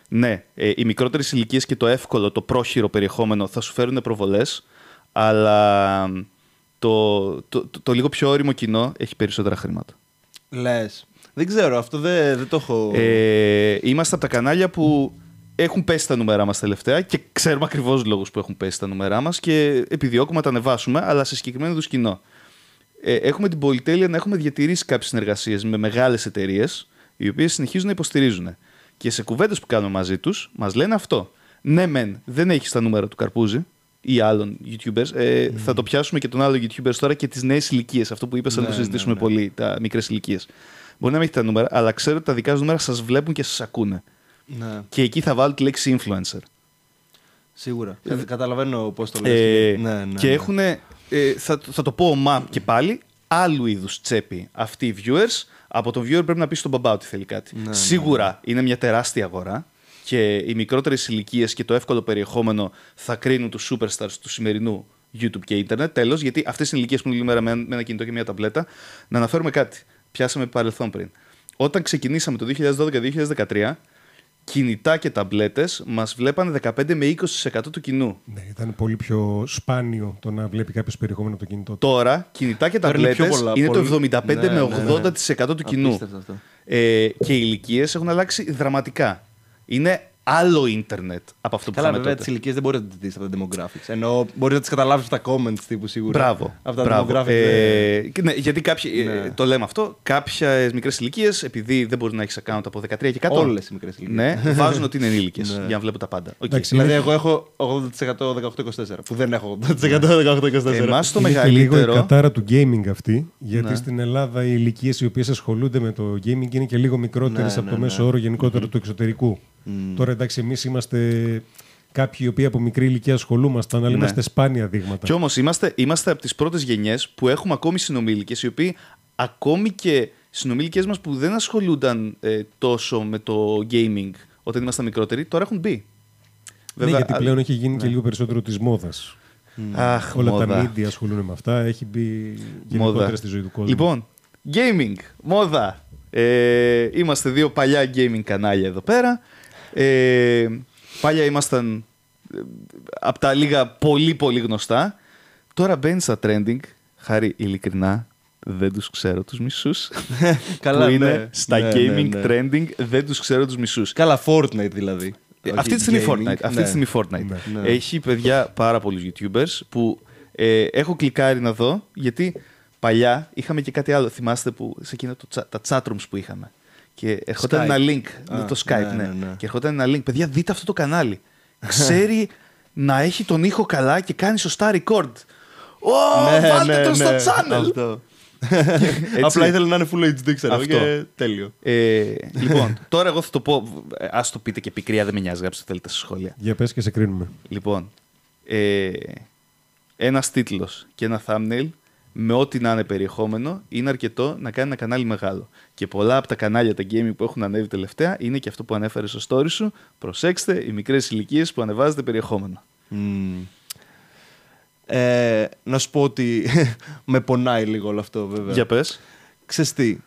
Ναι, ε, οι μικρότερες ηλικίες και το εύκολο, το πρόχειρο περιεχόμενο θα σου φέρουν προβολές, αλλά το, το, το, το λίγο πιο όριμο κοινό έχει περισσότερα χρήματα. Λες. Δεν ξέρω, αυτό δεν, δεν το έχω. Ε, είμαστε από τα κανάλια που έχουν πέσει τα νούμερά μας τελευταία και ξέρουμε ακριβώς λόγους που έχουν πέσει τα νούμερά μας και επιδιώκουμε να τα ανεβάσουμε, αλλά σε συγκεκριμένο είδους κοινό. Ε, έχουμε την πολυτέλεια να έχουμε διατηρήσει κάποιες συνεργασίες με μεγάλες εταιρείες, οι οποίες συνεχίζουν να υποστηρίζουν. Και σε κουβέντες που κάνουμε μαζί τους, μας λένε αυτό. Ναι, μεν, δεν έχεις τα νούμερα του Καρπούζη ή άλλων YouTubers. Ε, Θα το πιάσουμε και τον άλλο YouTubers τώρα και τις νέες ηλικίες. Αυτό που είπες, να Ναι, το ναι, συζητήσουμε ναι. πολύ, τα μικρές ηλικίες. Μπορεί να μην έχει τα νούμερα, αλλά ξέρω ότι τα δικά σας νούμερα σας βλέπουν και σας ακούνε. Ναι, Και εκεί θα βάλω τη λέξη influencer. σίγουρα. Κα- Καταλαβαίνω πώς το λες. Ε, ναι, ναι, και ναι. έχουν, ε, θα, θα το πω ομά και πάλι, άλλου είδους τσέπη αυτοί οι viewers. Από τον viewer πρέπει να πεις στον μπαμπά ότι θέλει κάτι. Ναι, ναι, Σίγουρα είναι μια τεράστια αγορά και οι μικρότερες ηλικίες και το εύκολο περιεχόμενο θα κρίνουν τους superstars του σημερινού YouTube και Ιντερνετ. Τέλος, γιατί αυτές είναι ηλικίες που είναι μέρα με με ένα κινητό και μια ταμπλέτα. Να αναφέρουμε κάτι. Πιάσαμε παρελθόν πριν. Όταν ξεκινήσαμε το 2012-2013, κινητά και ταμπλέτες μας βλέπανε 15 με 20% του κοινού. Ναι, ήταν πολύ πιο σπάνιο το να βλέπει κάποιος περιεχόμενο από το κινητό του. Τώρα, κινητά και Τώρα είναι πιο ταμπλέτες πολλά, είναι το πολύ- 75 Ναι, με ναι, ναι. 80% του κοινού. Απίστευτο αυτό. Ε, και οι ηλικίες έχουν αλλάξει δραματικά. Είναι άλλο ίντερνετ από αυτό που Καλά, είχαμε βέβαια τότε. τις ηλικίες δεν μπορείς να τις δεις από τα demographics. Ενώ μπορείς να τις καταλάβεις από τα comments τύπου σίγουρα. Μπράβο. Από τα μπράβο. demographics. Ε, δεν- και ναι, γιατί κάποιοι, ε, Ναι. το λέμε αυτό, κάποιες μικρές ηλικίες, επειδή δεν μπορεί να έχεις account από 13 και κάτω. Όλες οι μικρές ηλικίες. Ναι, βάζουν ότι είναι ενήλικες Ναι. για να βλέπουν τα πάντα. Οκ. Εντάξει, Δηλαδή, είναι- εγώ έχω 80% 18-24. Που δεν έχω 80% 18-24. Εμάς το είναι και λίγο η μεγαλύτερο. κατάρα του gaming αυτή, γιατί Ναι. στην Ελλάδα οι ηλικίες οι οποίες ασχολούνται με το gaming είναι και λίγο μικρότερες Ναι, από ναι, το ναι. μέσο όρο γενικότερα του εξωτερικού. Τώρα εντάξει, εμείς είμαστε κάποιοι οι οποίοι από μικρή ηλικία ασχολούμασταν, αλλά Ναι. είμαστε σπάνια δείγματα. Κι όμως είμαστε, είμαστε από τις πρώτες γενιές που έχουμε ακόμη συνομήλικες, οι οποίοι ακόμη και συνομήλικέ μας που δεν ασχολούνταν ε, τόσο με το gaming όταν ήμασταν μικρότεροι, τώρα έχουν μπει. ναι, γιατί α- πλέον έχει γίνει και ναι. λίγο περισσότερο της μόδας. Αχ, Όλα μόδα. τα media ασχολούνται με αυτά. Έχει μπει γενικότερα στη ζωή του κόσμου. Λοιπόν, gaming, μόδα. Ε, είμαστε δύο παλιά gaming κανάλια εδώ πέρα. Ε, Πάλια ήμασταν από τα λίγα πολύ πολύ γνωστά. Τώρα μπαίνεις στα trending. Χάρη, ειλικρινά, δεν τους ξέρω τους μισούς. Καλά, που είναι ναι. στα Ναι, gaming ναι, ναι. trending, δεν τους ξέρω τους μισούς. Καλά, Fortnite δηλαδή. Ε, Όχι Αυτή τη στιγμή gaming. Fortnite. Αυτή Ναι. τη στιγμή Fortnite. Ναι. Έχει παιδιά πάρα πολλούς YouTubers που ε, έχω κλικάρει να δω γιατί παλιά είχαμε και κάτι άλλο. Θυμάστε που σε εκείνα το, chat- τα chatrooms που είχαμε. Και ερχόταν Skype. ένα link. Α, το Skype, ναι, ναι, ναι, ναι. Και ερχόταν ένα link. Παιδιά, δείτε αυτό το κανάλι. Ξέρει να έχει τον ήχο καλά και κάνει σωστά record. Ω, Ναι, βάλτε ναι, το στο ναι, channel. Αυτό. Απλά ήθελε να είναι full HD, ξέρω εγώ, Αυτό. και τέλειο. Ε, λοιπόν, τώρα εγώ θα το πω. ε, Ας το πείτε και πικρία, δεν με νοιάζει. Γράψτε θέλετε στα σχόλια. Για πες και σε κρίνουμε. Λοιπόν, ε, ένας τίτλος και ένα thumbnail με ό,τι να είναι περιεχόμενο είναι αρκετό να κάνει ένα κανάλι μεγάλο. Και πολλά από τα κανάλια, τα gaming που έχουν ανέβει τελευταία είναι και αυτό που ανέφερε στο story σου. Προσέξτε, οι μικρές ηλικίες που ανεβάζετε περιεχόμενο. Μμμ. Ε, να σου πω ότι με πονάει λίγο όλο αυτό βέβαια. Για πες. Ξέρεις τι,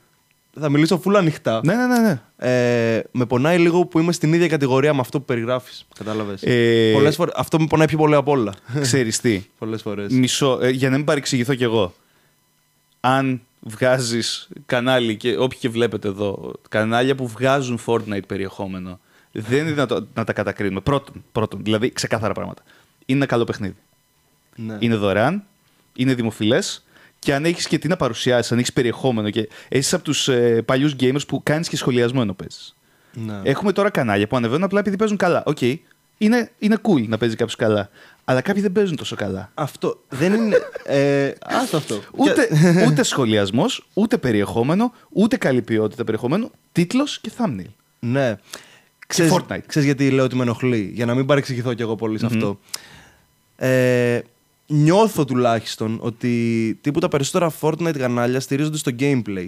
θα μιλήσω full ανοιχτά. Ναι, ναι, ναι. ναι. Ε, με πονάει λίγο που είμαι στην ίδια κατηγορία με αυτό που περιγράφεις. Κατάλαβες. Ε, Πολλές φορές, αυτό με πονάει πιο πολύ απ' όλα. Ξέρεις τι, Πολλές φορές. μισό, ε, για να μην παρεξηγηθώ κι εγώ. Αν βγάζεις κανάλι και όποιοι και βλέπετε εδώ, κανάλια που βγάζουν Fortnite περιεχόμενο, δεν είναι δυνατό να τα κατακρίνουμε. Πρώτον, πρώτον, δηλαδή ξεκάθαρα πράγματα. Είναι ένα καλό παιχνίδι. Ναι. Είναι δωρεάν, είναι δημοφιλές και αν έχεις και τι να παρουσιάσεις, αν έχεις περιεχόμενο και είσαι από τους ε, παλιούς gamers που κάνεις και σχολιασμό ενώ παίζει. Ναι. Έχουμε τώρα κανάλια που ανεβαίνουν απλά επειδή παίζουν καλά. Οκ. Είναι, είναι cool να παίζει κάποιος καλά. Αλλά κάποιοι δεν παίζουν τόσο καλά. Αυτό δεν είναι. Ε, άστο αυτό. Ούτε, ούτε σχολιασμός, ούτε περιεχόμενο, ούτε καλή ποιότητα περιεχομένου. Τίτλος και thumbnail. Ναι. Ξέρεις, Fortnite. ξέρεις γιατί λέω ότι με ενοχλεί, για να μην παρεξηγηθώ κι εγώ πολύ σε αυτό. Ε, νιώθω τουλάχιστον ότι τύπου τα περισσότερα Fortnite κανάλια στηρίζονται στο gameplay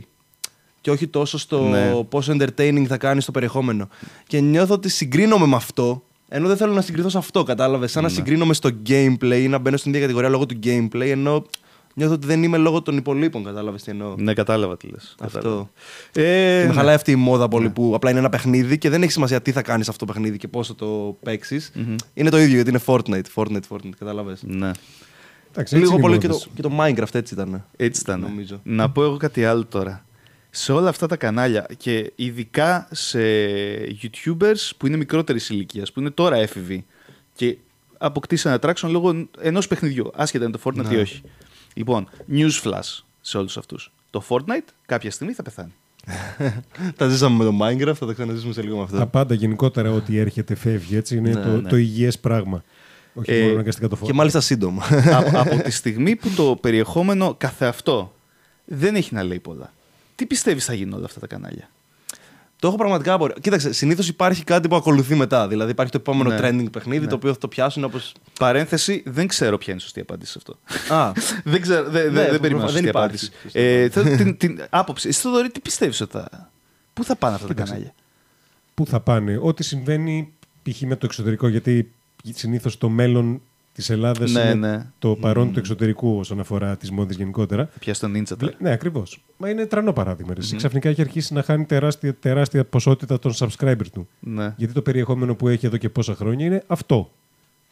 και όχι τόσο στο Ναι. πόσο entertaining θα κάνει στο περιεχόμενο. Και νιώθω ότι συγκρίνομαι με αυτό, ενώ δεν θέλω να συγκριθώ σε αυτό, κατάλαβες. Σαν να συγκρίνομαι στο gameplay ή να μπαίνω στην ίδια κατηγορία λόγω του gameplay, ενώ νιώθω ότι δεν είμαι λόγω των υπολείπων, κατάλαβες τι εννοώ. Ναι, κατάλαβα τι λες. Αυτό. Ε, Και με ναι. χαλάει αυτή η μόδα πολύ που απλά είναι ένα παιχνίδι και δεν έχει σημασία τι θα κάνεις αυτό το παιχνίδι και πώ θα το παίξεις. Είναι το ίδιο γιατί είναι Fortnite. Fortnite, Fortnite, κατάλαβες. ναι. Εντάξει, έτσι Λίγο είναι οι πολύ και το, μόδες. και το Minecraft έτσι ήταν. Έτσι ήταν. Νομίζω. Να πω εγώ κάτι άλλο τώρα. Σε όλα αυτά τα κανάλια και ειδικά σε YouTubers που είναι μικρότερης ηλικίας, που είναι τώρα έφηβοι και αποκτήσαν attraction λόγω ενός παιχνιδιού, άσχετα είναι το Fortnite ή όχι. Λοιπόν, news flash σε όλους αυτούς. Το Fortnite κάποια στιγμή θα πεθάνει. τα ζήσαμε με το Minecraft, θα τα ξαναζήσουμε σε λίγο με αυτό. Τα πάντα γενικότερα ό,τι έρχεται φεύγει, έτσι. Είναι Ναι, το, ναι. το υγιές πράγμα. Όχι Ε, μόνο αναγκαστικά το Και φόρμα. μάλιστα σύντομα. Α- από τη στιγμή που το περιεχόμενο καθεαυτό δεν έχει να λέει πολλά. Τι πιστεύεις θα γίνουν όλα αυτά τα κανάλια; Το έχω πραγματικά απορία. Κοίταξε, συνήθως υπάρχει κάτι που ακολουθεί μετά. Δηλαδή υπάρχει το επόμενο Ναι. trending παιχνίδι Ναι. το οποίο θα το πιάσουν όπω. Παρένθεση, δεν ξέρω ποια είναι η σωστή απάντηση σε αυτό. Α, δεν ξέρω, δεν, Ναι, δεν, δεν προφανώς, περίμενα δεν σωστή υπάρχει απάντηση. σωστή Ε, θέλω την, την άποψη. Εσύ, Θοδωρή, τι πιστεύεις ότι θα. Πού θα πάνε αυτά τα Κοίταξε. κανάλια; Πού θα πάνε. Ό,τι συμβαίνει π.χ. με το εξωτερικό, γιατί συνήθως το μέλλον της Ελλάδας Ναι, είναι ναι. το παρόν του εξωτερικού όσον αφορά τις μόδες γενικότερα. Θα πιάσει τον Ninja τώρα. Ναι, ακριβώς. Μα είναι τρανό παράδειγμα. Εσύ ξαφνικά έχει αρχίσει να χάνει τεράστια, τεράστια ποσότητα των subscribers του. Ναι. Γιατί το περιεχόμενο που έχει εδώ και πόσα χρόνια είναι αυτό.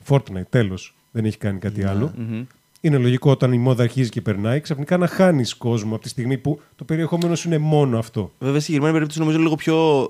Fortnite, τέλος. Δεν έχει κάνει κάτι άλλο. Μμμ. Είναι λογικό όταν η μόδα αρχίζει και περνάει, ξαφνικά να χάνεις κόσμο από τη στιγμή που το περιεχόμενο σου είναι μόνο αυτό. βέβαια, στη συγκεκριμένη περίπτωση νομίζω λίγο πιο.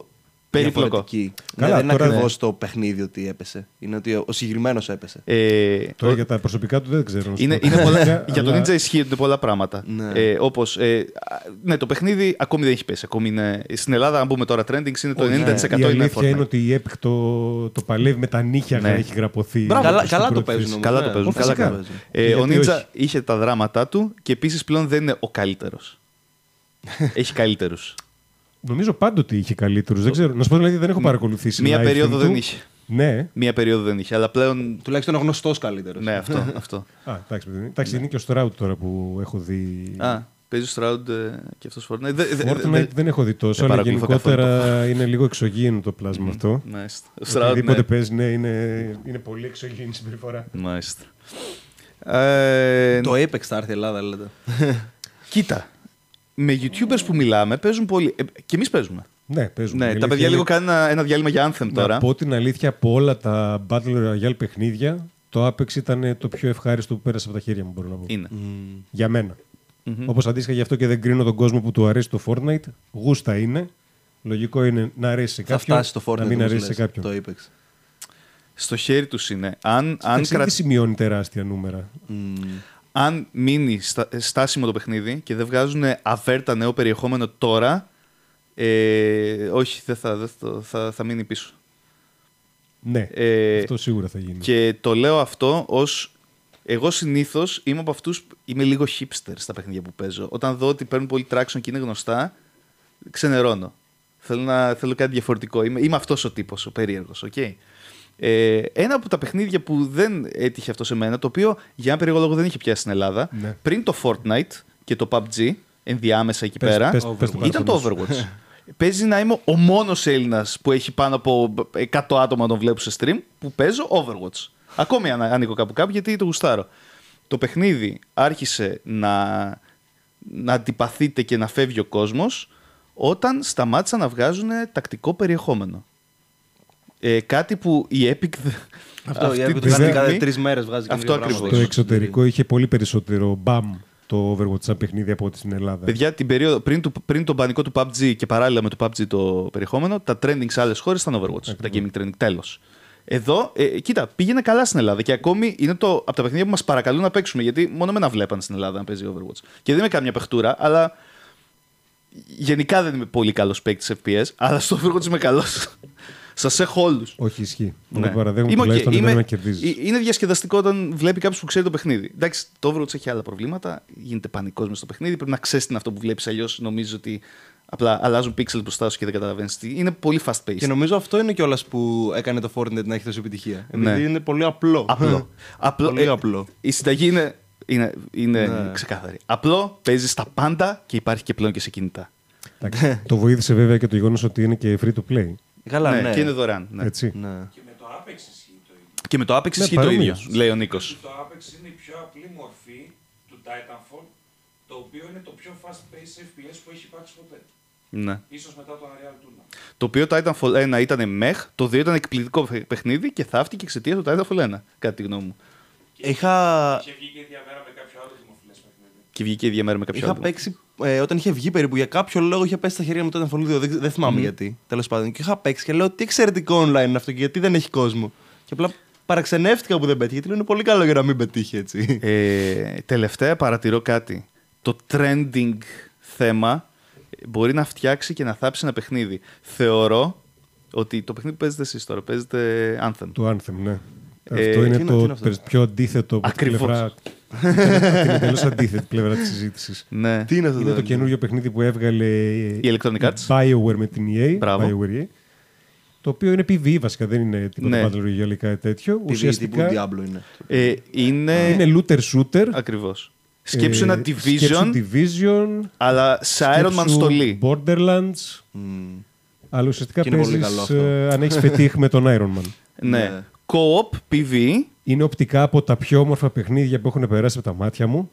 Περίπλοκο. διαφορετική. Καλά, ναι, δεν είναι τώρα- ακριβώς το παιχνίδι ότι έπεσε. Είναι ότι ο συγκεκριμένος έπεσε. Ε, Τώρα ο- για τα προσωπικά του δεν ξέρω. να σου είναι, πω. είναι πολλά, Αλλά- για τον Ninja ισχύει ότι είναι πολλά πράγματα. Ναι. Ε, όπως, ε, α, ναι, το παιχνίδι ακόμη δεν έχει πέσει. Ακόμη είναι, στην Ελλάδα, αν πούμε τώρα trending, είναι το Όχι, 90% Η είναι αλήθεια Fortnite. είναι ότι η Epic το, το παλεύει με τα νύχια Ναι. να έχει γραφωθεί. Μπράβο, στην καλά, καλά το πρώτη παίζουν θέση. όμως. Καλά ναι. το παίζουν. Ω, Καλά φυσικά. το παίζουν. Ε, Γιατί ο Ninja όχι. είχε τα δράματά του και επίσης πλέον δεν είναι ο καλύτερος. έχει καλύτερους. Νομίζω πάντοτε είχε καλύτερους. Δεν ξέρω. Να σου πω δηλαδή δεν έχω παρακολουθήσει. Μία live περίοδο stream δεν του. είχε. Ναι. Μία περίοδο δεν είχε, αλλά πλέον. Τουλάχιστον ο γνωστός καλύτερος. ναι, αυτό. αυτό. Α, εντάξει, παιδί μου. εντάξει, είναι και ο Stroud τώρα που έχω δει. Α, παίζει ο Stroud ε, και αυτός Fortnite. Δε- δε- Fortnite δε- δεν έχω δει τόσο, δεν αλλά παρακολουθώ γενικότερα είναι λίγο εξωγήινο το πλάσμα αυτό. Μάλιστα. Ο Stroud, Οτιδήποτε ναι. παίζει, ναι, είναι, είναι πολύ εξωγήινη συμπεριφορά. Μάλιστα. Ε, Το Apex θα έρθει η Ελλάδα, λέτε. Κοίτα, με YouTubers που μιλάμε παίζουν πολύ. Ε, και εμείς παίζουμε. Ναι, παίζουν. Ναι, Η τα αλήθεια παιδιά είναι- λίγο κάνουν ένα, ένα διάλειμμα για Anthem τώρα. Να πω την αλήθεια, από όλα τα Battle Royale παιχνίδια, το Apex ήταν το πιο ευχάριστο που πέρασε από τα χέρια μου, μπορώ να πω. Είναι. Για μένα. Όπως αντίστοιχα γι' αυτό και δεν κρίνω τον κόσμο που του αρέσει το Fortnite. Γούστα είναι. Λογικό είναι να αρέσει σε Θα κάποιον. φτάσει στο Fortnite. να μην όπως αρέσει σε λες, κάποιον. Το Apex. Στο χέρι τους είναι. Αν, αν, Αν κρα... δεν σημειώνει τεράστια νούμερα; Μμμ. Αν μείνει στα... στάσιμο το παιχνίδι και δεν βγάζουν αβέρτα νέο περιεχόμενο τώρα, ε, όχι, δεν θα, δεν θα, θα, θα μείνει πίσω. Ναι, Ε, αυτό σίγουρα θα γίνει. Και το λέω αυτό ως... Εγώ συνήθως είμαι από αυτούς. Είμαι λίγο hipster στα παιχνίδια που παίζω. Όταν δω ότι παίρνουν πολύ traction και είναι γνωστά, ξενερώνω. Θέλω, να, θέλω κάτι διαφορετικό. Είμαι, είμαι αυτός ο τύπος, ο περίεργος. Okay? Ε, ένα από τα παιχνίδια που δεν έτυχε αυτό σε μένα, το οποίο για ένα περίεργο λόγο δεν είχε πιάσει στην Ελλάδα, Ναι. πριν το Fortnite και το PUBG, ενδιάμεσα εκεί Πες- πέρα, πες- πες το ήταν το παράπονο Overwatch. Παίζει να είμαι ο μόνος Έλληνας που έχει πάνω από 100 άτομα να τον βλέπω σε stream που παίζω Overwatch. Ακόμη αν ανήκω κάπου κάπου γιατί το γουστάρω. Το παιχνίδι άρχισε να, να αντιπαθείται και να φεύγει ο κόσμος όταν σταμάτησαν να βγάζουν τακτικό περιεχόμενο. Ε, κάτι που η Epic... δε- Αυτό αυτή η Epic τη το κάνει στιγμή- κάθε τρεις μέρες βγάζει Αυτό καινούργια ακριβώς. πράγματα. Το εξωτερικό είχε πολύ περισσότερο μπαμ το Overwatch σαν παιχνίδι από ό,τι στην Ελλάδα. Παιδιά, την περίοδο, πριν, του, πριν τον πανικό του PUBG και παράλληλα με το PUBG το περιεχόμενο, τα trending σε άλλες χώρες ήταν Overwatch. Τα gaming trending. Τέλος. Εδώ, ε, κοίτα, πήγαινε καλά στην Ελλάδα και ακόμη είναι το, από τα παιχνίδια που μας παρακαλούν να παίξουμε. Γιατί μόνο εμένα βλέπαν στην Ελλάδα να παίζει Overwatch. Και δεν είμαι καμιά παιχτούρα, αλλά γενικά δεν είμαι πολύ καλός παίκτης FPS, αλλά στο Overwatch είμαι καλός. Σας έχω όλους. Όχι, ισχύει. Ναι. Ναι. παραδέχομαι Είμαι οκ. τουλάχιστον Είμαι- δεν να κερδίζεις. ε- Είναι διασκεδαστικό όταν βλέπει κάποιος που ξέρει το παιχνίδι. Εντάξει, το Overwatch έχει άλλα προβλήματα. Γίνεται πανικός μες στο παιχνίδι. Πρέπει να ξέρεις τι είναι αυτό που βλέπεις. Αλλιώς νομίζεις ότι απλά αλλάζουν pixel μπροστά σου και δεν καταλαβαίνεις τι. Είναι πολύ fast paced. Και νομίζω αυτό είναι κιόλας που έκανε το Fortnite να έχει τόση επιτυχία. Ναι. Επειδή είναι πολύ απλό. Απλό. απλό Πολύ ε, απλό. Η συνταγή είναι, είναι, είναι Ναι. ξεκάθαρη. Απλό, παίζεις στα πάντα και υπάρχει και πλέον και σε κινητά. Εντάξει, το βοήθησε βέβαια και το γεγονός ότι είναι και free to play. Καλά, ναι. Και είναι δωρεάν. Ναι. Έτσι. Ναι. Και με το Apex ισχύει το ίδιο. Και με το Apex Ναι, ισχύει το ίδιο, παρόμοιος. λέει ο Νίκος. Το Apex είναι η πιο απλή μορφή του Titanfall, το οποίο είναι το πιο fast-paced FPS που έχει υπάρξει ποτέ. Ναι. Ίσως μετά το Unreal Tournament. Το οποίο Titanfall 1 ήταν μεχ, το 2 ήταν εκπληκτικό παι- παιχνίδι και θαύτηκε εξαιτίας του Titanfall 1, κατά τη γνώμη μου. Είχα, Είχε βγει και διαμέρα με κάποιο άλλο δημοφιλές παιχνίδι. Και βγήκε η ίδια μέρα με κάποιο είχα άλλο. παίξει ε, όταν είχε βγει περίπου για κάποιο λόγο είχε πέσει στα χέρια μου τότε Titanfall 2. Δεν, δεν θυμάμαι γιατί. Τέλος πάντων. Και είχα παίξει και λέω τι εξαιρετικό online είναι αυτό και γιατί δεν έχει κόσμο. Και απλά παραξενεύτηκα που δεν πέτυχε. Γιατί λέω είναι πολύ καλό για να μην πετύχει έτσι. Ε, τελευταία παρατηρώ κάτι. Το trending θέμα μπορεί να φτιάξει και να θάψει ένα παιχνίδι. Θεωρώ ότι το παιχνίδι που παίζετε εσείς τώρα, παίζετε Anthem. Το Anthem, ναι. Ε, αυτό τι είναι είναι- τι είναι το αυτό; περι- πιο αντίθετο από την Ακριβώς. πλευρά. την εντελώς αντίθετη πλευρά της συζήτησης. Ναι. τι είναι αυτό Είναι το δηλαδή; καινούριο παιχνίδι που έβγαλε Η Electronic Arts. BioWare με την EA. Μπράβο. BioWare EA, το οποίο είναι PvE βασικά, δεν είναι τίποτα Ναι. Battle Royale ή κάτι τέτοιο. Τι τύπου Ουσιαστικά Diablo είναι. Ε, είναι... είναι looter shooter. Ακριβώς. Σκέψου Ε, ένα Division, σκέψου Division. αλλά σε Iron Man σκέψου στολή. Borderlands. Μμ. Αλλά ουσιαστικά Και είναι πολύ παίζεις, καλό αυτό. ε, αν έχεις πετύχει με τον Iron Man. Ναι. Ναι. Co-op, PvE. Είναι οπτικά από τα πιο όμορφα παιχνίδια που έχουν περάσει από τα μάτια μου.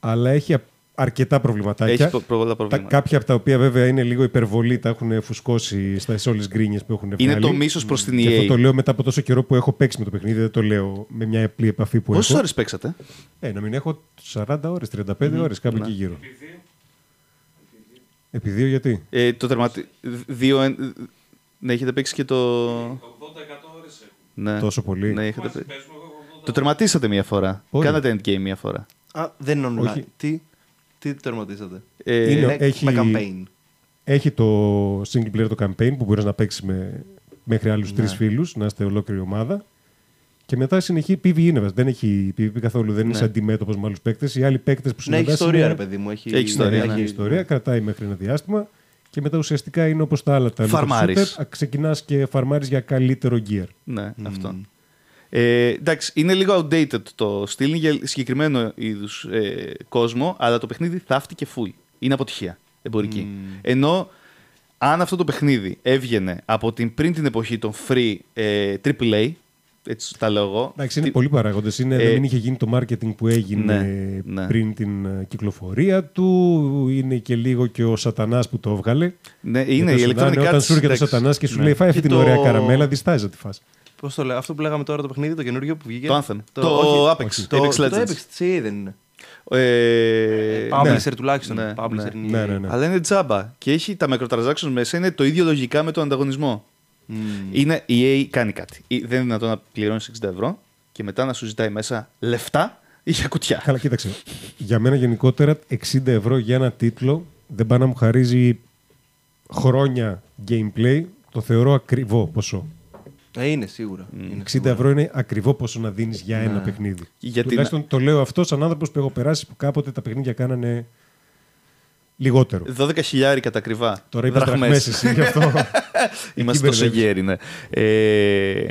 Αλλά έχει α- αρκετά προβληματάκια. Έχει προ- πολλά Τα, προβλήματα. κάποια από τα οποία βέβαια είναι λίγο υπερβολή, τα έχουν φουσκώσει στα όλες γκρίνιες που έχουν βγάλει. Είναι το μίσος προς την Και αυτό EA. το λέω μετά από τόσο καιρό που έχω παίξει με το παιχνίδι, δεν το λέω με μια απλή επαφή που Πόσες έχω. ώρες παίξατε; Ε, να μην έχω 40 ώρες, 35 ώρες, κάπου Ναι. εκεί γύρω. Επί δύο, Επί δύο γιατί; Ε, το τερματι... Δύο... εν- Ναι, έχετε παίξει και το... 80% ώρες έχουν. Ναι. Τόσο πολύ. Ναι, έχετε Μαζί παίξει. παίζουμε εγώ 80%. Το τερματίσατε μία φορά. Όχι. Κάνατε endgame μία φορά. Α, δεν είναι online. Όχι. Τι, τι τερματίσατε; Ε, Είναι- Είναι έχει- με campaign. Έχει το single player το campaign που μπορείς να παίξεις με, μέχρι άλλους Ναι. τρεις φίλους, να είστε ολόκληρη ομάδα. Και μετά συνεχεί PvE είναι βασικά. Δεν έχει PvP καθόλου, δεν είναι Ναι. σε αντιμέτωπος με άλλους παίκτες. Οι άλλοι παίκτες που Ναι, έχει συναντάς ιστορία, είναι- ρε παιδί μου. Έχει, Έχει ιστορία, Ναι, ναι. έχει ιστορία, κρατάει μέχρι ένα διάστημα. Και μετά ουσιαστικά είναι όπως τα άλλα τα Φαρμάρεις. Ξεκινάς και φαρμάρεις για καλύτερο gear. Ναι, αυτό. Ε, εντάξει, είναι λίγο outdated το στυλ, είναι για συγκεκριμένο είδους ε, κόσμο, αλλά το παιχνίδι θαύτηκε full. Είναι αποτυχία εμπορική. Ενώ αν αυτό το παιχνίδι έβγαινε από την πριν την εποχή των free ε, AAA, Έτσι τα λέω εγώ. Εντάξει, είναι Τι- πολλοί παράγοντες. Είναι Ε, να μην είχε γίνει το marketing που έγινε ναι, ναι. πριν την ε, κυκλοφορία του. Είναι και λίγο και ο Σατανάς που το έβγαλε. Ναι, Γιατί είναι ο η Σατανά, Electronic Όταν Arts. σου έρχεται ο εντάξει. Σατανάς και σου Ναι. λέει φάει αυτή Και την το- ωραία καραμέλα, διστάζει να τη φας. Πώς το λέω, αυτό που λέγαμε τώρα το παιχνίδι, το καινούργιο που βγήκε; Το Anthem. Το όχι, Apex. Το, Apex το Legends. Apex CA δεν είναι. Ε, Publisher ναι. τουλάχιστον. Ναι, Publisher ναι. είναι η- Ναι, ναι, ναι. Αλλά είναι τζάμπα. Και έχει τα microtransactions μέσα, είναι το ίδιο λογικά με τον ανταγωνισμό. Μμμ. Είναι η EA κάνει κάτι. Ή- Δεν είναι δυνατόν να πληρώνεις 60 ευρώ και μετά να σου ζητάει μέσα λεφτά ή για κουτιά. Καλά, κοίταξε. Για μένα γενικότερα 60 ευρώ για ένα τίτλο δεν πάει να μου χαρίζει χρόνια gameplay. Το θεωρώ ακριβό ποσό. Ε, είναι σίγουρα. Είναι 60 σίγουρα. ευρώ είναι ακριβό ποσό να δίνεις για ένα παιχνίδι. Γιατί Τουλάχιστον το λέω αυτό σαν άνθρωπος που έχω περάσει που κάποτε τα παιχνίδια κάνανε λιγότερο. 12 χιλιάρικα τα ακριβά. Τώρα είπα Δραχμές. δραχμές εσύ γι' αυτό. Είμαστε Εκεί τόσο μπερδεύεις. γέροι, ναι. Ε,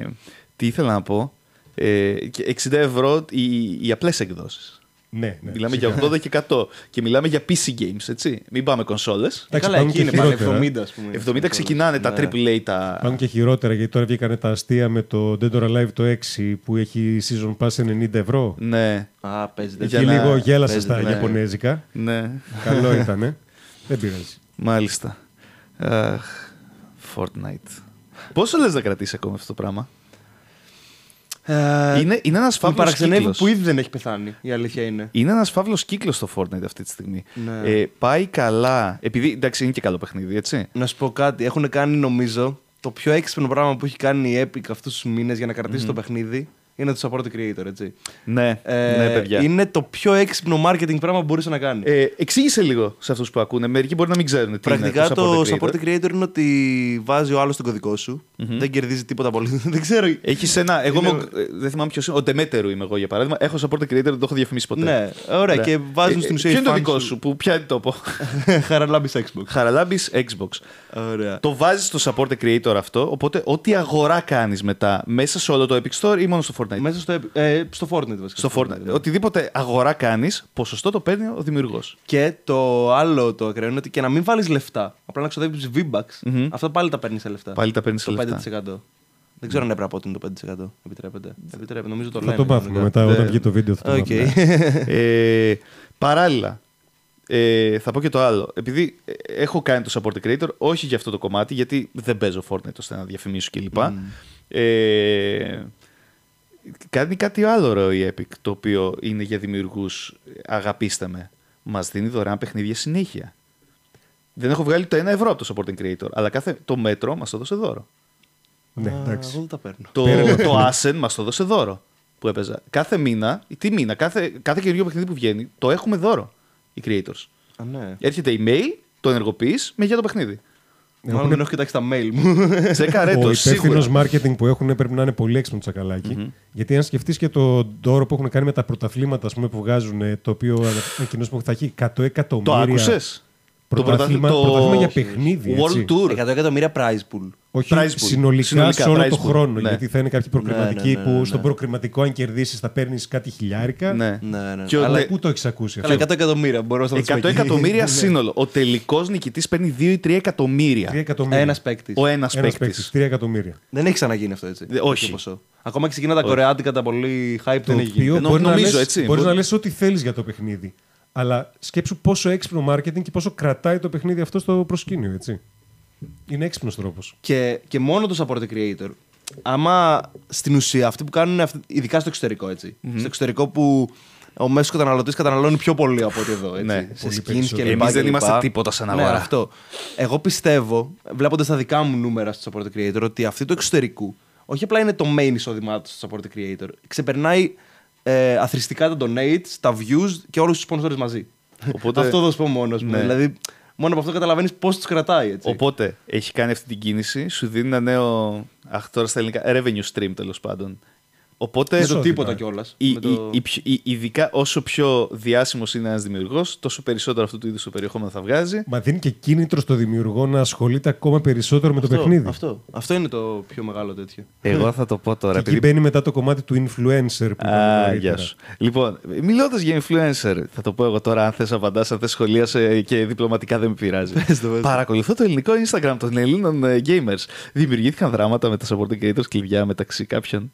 τι ήθελα να πω. Ε, και 60 ευρώ οι, οι απλές εκδόσεις. ναι, ναι. μιλάμε φυσικά. για 80 και 100. Και μιλάμε για PC games, έτσι. Μην πάμε κονσόλες. Ε, Εντάξει, Καλά, υπάρχουν εκεί και είναι πάλι χειρότερα. 70, ας πούμε. 70 ξεκινάνε τα Ναι. AAA, τα... Υπάρχουν και χειρότερα γιατί τώρα βγήκανε τα αστεία με το Dead or Alive το 6 που έχει season pass 90 ευρώ. Ναι, Α, παίζεται. Για και να- λίγο γέλασα παίζεται, στα ναι. Ιαπωνέζικα. ναι. Καλό ήτανε. Δεν πειράζει. Μάλιστα. Αχ, Fortnite. Πόσο λες να κρατήσει ακόμα αυτό το πράγμα; Ε, είναι, είναι ένας με φαύλος παραξενεύει κύκλος. που ήδη δεν έχει πεθάνει. Η αλήθεια είναι. Είναι ένας φαύλος κύκλος στο Fortnite αυτή τη στιγμή. Ναι. Ε, πάει καλά. Επειδή εντάξει είναι και καλό παιχνίδι, έτσι. Να σου πω κάτι. Έχουν κάνει, νομίζω, το πιο έξυπνο πράγμα που έχει κάνει η Epic αυτούς τους μήνες για να κρατήσει το παιχνίδι είναι το support creator, έτσι. Ναι, Ε, ναι, παιδιά. Είναι το πιο έξυπνο marketing πράγμα που μπορούσε να κάνεις. Ε, εξήγησε λίγο σε αυτούς που ακούνε. Μερικοί μπορεί να μην ξέρουν τι Πρακτικά είναι το support creator. support creator είναι ότι βάζει ο άλλος τον κωδικό σου. Δεν κερδίζει τίποτα πολύ. δεν ξέρω. Έχεις ένα. Εγώ Είναι- είμαι ο- ε, δεν θυμάμαι ποιος είναι. Ο Ντεμέτερου είμαι εγώ για παράδειγμα. Έχω support creator, δεν το έχω διαφημίσει ποτέ. Ναι, ωραία. Και βάζουν στην ουσία Ποιο οι είναι το fans δικό σου. σου που πιάνει τόπο; Χαραλάμπης Xbox. Χαραλάμπης Xbox. Ωραία. Το βάζεις στο support creator αυτό, οπότε ό,τι αγορά κάνεις μετά μέσα σε όλο το Epic Store ή μόνο στο Fortnite. Μέσα στο, ε, στο Fortnite βασικά. Στο Fortnite. Οτιδήποτε αγορά κάνεις, ποσοστό το παίρνει ο δημιουργός. Και το άλλο το ακραίο είναι ότι και να μην βάλεις λεφτά, απλά να ξοδεύει V-Bucks, Μμμ. αυτά πάλι τα παίρνεις σε λεφτά. Πάλι τα παίρνεις σε το λεφτά. 5%. Δεν ξέρω αν έπρεπε να πω ότι είναι το 5%. Επιτρέπεται. Επιτρέπεται. Νομίζω το Θα λένε. το μάθουμε κανονικά. μετά. Όταν Ναι. βγει το βίντεο θα το Οκ. μάθουμε. ε, παράλληλα, ε, θα πω και το άλλο. Επειδή ε, έχω κάνει το support creator, όχι για αυτό το κομμάτι, γιατί δεν παίζω Fortnite ώστε να διαφημίσω κλπ. Ε, κάνει κάτι άλλο ρε, η Epic, το οποίο είναι για δημιουργούς, αγαπήστε με. Μας δίνει δωρεάν παιχνίδια συνέχεια. Δεν έχω βγάλει το ένα ευρώ από το supporting creator, αλλά κάθε, το μέτρο μας το δώσε δώρο. Ναι, Α, εντάξει. Εγώ δεν τα παίρνω. Το, Πέρα το Ascen μας το δώσε δώρο που έπαιζα. Κάθε μήνα, τι μήνα, κάθε, κάθε καινούργιο παιχνίδι που βγαίνει, το έχουμε δώρο οι creators. Α, ναι. Έρχεται email, το ενεργοποιείς με για το παιχνίδι. Μάλλον δεν έχω κοιτάξει τα mail μου. Τσεκάρε Ο το, υπεύθυνος σίγουρα. marketing που έχουν πρέπει να είναι πολύ έξυπνο τσακαλάκι. Γιατί αν σκεφτείς και το δώρο που έχουν κάνει με τα πρωταθλήματα ας πούμε, που βγάζουν, ε, το οποίο ανακοινώσουμε ότι θα έχει 100 εκατομμύρια. Το άκουσες; Πρωτάθλημα, πρωτάθλημα για παιχνίδι. World έτσι. Tour. 100 εκατομμύρια prize pool. Όχι Prize pool. συνολικά, Συνολικά, σε όλο prize το pool. χρόνο. Ναι. Γιατί θα είναι κάποιοι προκριματικοί Ναι, ναι, ναι, που ναι. στον προκριματικό, αν κερδίσεις, θα παίρνεις κάτι χιλιάρικα. Ναι. Ναι, ναι. Και ο- Αλλά- ναι, Πού το έχεις ακούσει Καλά, αυτό; 100 εκατομμύρια μπορώ να το 100 εκατομμύρια σύνολο. Ο τελικός νικητής παίρνει 2 ή 3 3 εκατομμύρια. εκατομμύρια. Ένας παίκτης. Ο ένας Ένας παίκτης. παίκτης, 3 εκατομμύρια. Δεν έχει ξαναγίνει αυτό έτσι. Δε- όχι. τέτοιο ποσό. Ακόμα και σε εκείνα τα κορεάτικα τα πολύ hype Το δεν έχει γίνει. οποίο Ενώ μπορεί, να νομίζω, λες, έτσι, μπορείς μπορεί- να λες ό,τι θέλεις για το παιχνίδι. Αλλά σκέψου πόσο έξυπνο marketing και πόσο κρατάει το παιχνίδι αυτό στο προσκήνιο, έτσι. Είναι έξυπνος τρόπος. Και, και μόνο το support creator. Άμα στην ουσία αυτοί που κάνουν, αυτοί- ειδικά στο εξωτερικό έτσι. Στο εξωτερικό που ο μέσος καταναλωτής καταναλώνει πιο πολύ από ότι εδώ. Έτσι, Ναι, σε πολύ skins και περισσότερο. λοιπά. Εμείς δεν και λοιπά. είμαστε τίποτα σαν Ναι, αγορά. αυτό. Εγώ πιστεύω, βλέποντας τα δικά μου νούμερα στο support creator, ότι αυτοί του εξωτερικού όχι απλά είναι το main εισόδημά του στο support creator, ξεπερνάει ε, αθρηστικά τα donates, τα views και όλους τους sponsors μαζί. Οπότε- αυτό θα σου πω μόνος μου. Ναι. Δηλαδή, μόνο από αυτό καταλαβαίνεις πώς τους κρατάει. Έτσι. Οπότε έχει κάνει αυτή την κίνηση, σου δίνει ένα νέο. Αχ, τώρα στα ελληνικά. Revenue stream τέλος πάντων. Οπότε. με το Εσόδημα. τίποτα κιόλας. Η, η- η πιο- η- ειδικά όσο πιο διάσημος είναι ένας δημιουργός, τόσο περισσότερο αυτού του είδους το περιεχόμενο θα βγάζει. Μα δίνει και κίνητρο στο δημιουργό να ασχολείται ακόμα περισσότερο με το παιχνίδι. Αυτό, αυτό είναι το πιο μεγάλο τέτοιο. Εγώ θα το πω τώρα. Και εκεί μπαίνει μετά το κομμάτι του influencer που είπαμε Α, νωρίτερα. γεια σου. Λοιπόν, μιλώντας για influencer, θα το πω εγώ τώρα, αν θες απαντάς, αν θες σχολίασε και διπλωματικά δεν με πειράζει. Πες το, πες το. Παρακολουθώ το ελληνικό Instagram των Ελλήνων ε, gamers. Δημιουργήθηκαν δράματα με τα supporting creators κλειδιά μεταξύ κάποιων.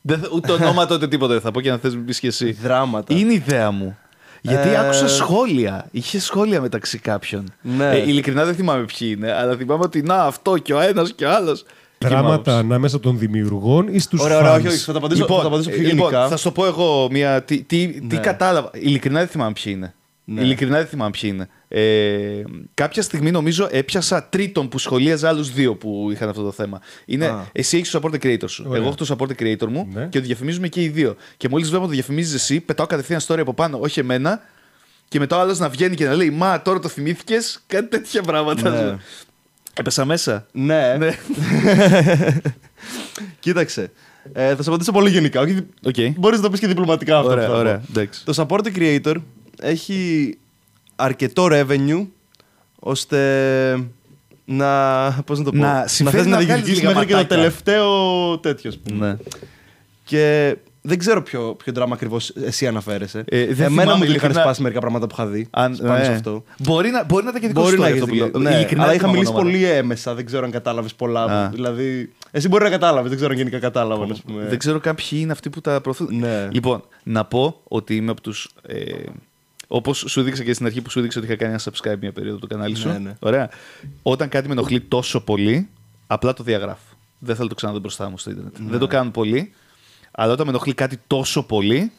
Δεν θα- ούτε ονόματα ούτε τίποτα δεν θα πω και να θες να πεις και εσύ. Δράματα. Είναι ιδέα μου. Γιατί Ε, άκουσα σχόλια. Είχε σχόλια μεταξύ κάποιων. Ναι. Ε, ειλικρινά δεν θυμάμαι ποιοι είναι, αλλά θυμάμαι ότι να αυτό και ο ένας και ο άλλος. Δράματα ανάμεσα των δημιουργών ή στους Ωραία, ωραία, όχι, όχι. Θα τα απαντήσω, Λοιπόν, θα τα απαντήσω πιο ε, λοιπόν, γενικά. θα σου το πω εγώ μια. Τι, τι, τι Ναι. κατάλαβα. Ειλικρινά δεν θυμάμαι ποιοι είναι. Ναι. Ειλικρινά δεν θυμάμαι ποιοι είναι. Ε, κάποια στιγμή νομίζω έπιασα τρίτον που σχολίαζα άλλους δύο που είχαν αυτό το θέμα. Είναι, Α. εσύ έχεις το support creator σου. Ωραία. Εγώ έχω το support creator μου Ναι. και το διαφημίζουμε και οι δύο. Και μόλις βλέπω το διαφημίζεις εσύ, πετάω κατευθείαν story από πάνω, όχι εμένα. Και μετά ο άλλος να βγαίνει και να λέει Μα τώρα το θυμήθηκες. Κάτι τέτοια πράγματα. Ναι. Έπεσα μέσα. Ναι. Ναι. Κοίταξε. Ε, θα σε απαντήσω πολύ γενικά. Όχι, Οκ. Μπορείς να το πεις και διπλωματικά αυτό. που Ωραία, θα πω. ωραία. Εντάξει. Το support creator έχει αρκετό revenue ώστε να. Πώς να το πω. Να συμφέρει θες να να βγάλεις διεκδικήσεις λίγα μέχρι και το ματάκια. τελευταίο τέτοιος. ας πούμε. Ναι. Και δεν ξέρω ποιο, ποιο δράμα ακριβώς εσύ αναφέρεσαι. Ε, δεν Εμένα θυμάμαι μου είχαν ειλικρινά- σπάσει μερικά πράγματα που είχα δει Αν, πάνω ναι. σε αυτό. Μπορεί να, μπορεί να ήταν και δικό Μπορεί σου να story έχει αυτό που δίκιο. λέω. Ναι, Ειλικρινά αλλά δεν είχα θυμάμαι μιλήσει ονόματα. πολύ έμεσα. Δεν ξέρω αν κατάλαβες πολλά. Α. Δηλαδή. Εσύ μπορεί να κατάλαβες, δεν ξέρω αν γενικά κατάλαβα. ας πούμε. Δεν ξέρω καν ποιοι είναι αυτοί που τα προωθούν. Ναι. Λοιπόν, να πω ότι είμαι από τους. Ε, Όπως σου δείξα και στην αρχή που σου δείξα ότι είχα κάνει ένα subscribe μια περίοδο του κανάλι σου. Ναι, ναι. Ωραία. Όταν κάτι με ενοχλεί τόσο πολύ, απλά το διαγράφω. Δεν θέλω να το ξαναδώ μπροστά μου στο Ιντερνετ. Ναι. Δεν το κάνω πολύ, αλλά όταν με ενοχλεί κάτι τόσο πολύ,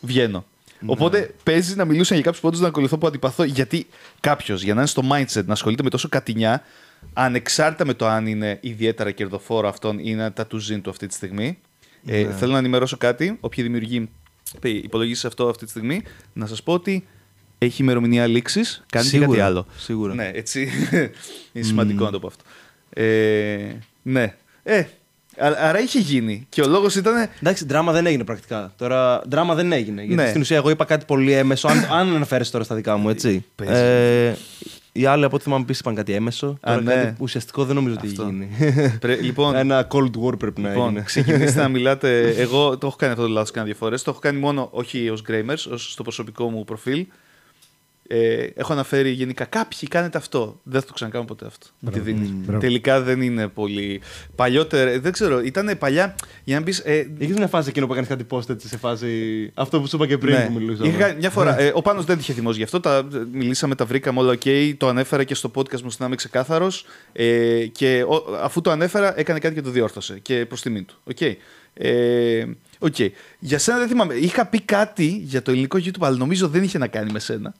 βγαίνω. Ναι. Οπότε παίζει να μιλούσαν για κάποιους πόντου να ακολουθώ που αντιπαθώ. Γιατί κάποιος για να είναι στο mindset να ασχολείται με τόσο κατηνιά, ανεξάρτητα με το αν είναι ιδιαίτερα κερδοφόρο αυτόν ή είναι τα του ζήν του αυτή τη στιγμή. Ε, Ναι. θέλω να ενημερώσω κάτι. Όποιοι δημιουργοί ε, υπολογίσει αυτό αυτή τη στιγμή, να σας πω ότι έχει ημερομηνία λήξης, κάνει και Σίγουρα, κάτι άλλο. σίγουρα. Ναι, έτσι. είναι σημαντικό να το πω αυτό. Ε, ναι. Ε, α- άρα είχε γίνει. Και ο λόγος ήταν. Εντάξει, δράμα δεν έγινε πρακτικά. Τώρα, δράμα δεν έγινε. Γιατί Ναι. στην ουσία εγώ είπα κάτι πολύ έμεσο. αν, αν αναφέρεσαι τώρα στα δικά μου, έτσι. Παίζει. Ε, οι άλλοι από ό,τι θυμάμαι πίσω είπαν κάτι έμεσο. Α, Τώρα ναι. κάτι ουσιαστικό δεν νομίζω ότι έχει Αυτό. γίνει. Πρέ- λοιπόν, Ένα cold war πρέπει να Λοιπόν, έγινε. ξεκινήστε να μιλάτε. Εγώ το έχω κάνει αυτό το λάθος κάνα δύο φορές. Το έχω κάνει μόνο, όχι ως Gramers, ως στο προσωπικό μου προφίλ. Ε, έχω αναφέρει γενικά κάποιοι κάνετε αυτό. Δεν θα το ξανακάνω ποτέ αυτό. Με τη Μπράβο. δίνεις. Μμμ. Μπράβο. Τελικά δεν είναι πολύ. Παλιότερα, δεν ξέρω, ήταν παλιά. Για να πει. Ε, Είχες μια φάση εκείνο που έκανες κάτι post έτσι σε φάση. Αυτό που σου είπα και πριν ναι. που μιλούσαμε. Είχα κάνει μια φορά. Ε, ο Πάνος δεν είχε θυμώσει γι' αυτό. Τα, μιλήσαμε, τα βρήκαμε όλα ok. Το ανέφερα και στο podcast μου στην είμαι ξεκάθαρος. Ε, και ο- αφού το ανέφερα, έκανε κάτι και το διόρθωσε. Και προς τιμή του. Okay. Ε, οκ. Για σένα δεν θυμάμαι. Είχα πει κάτι για το ελληνικό YouTube, αλλά νομίζω δεν είχε να κάνει με σένα.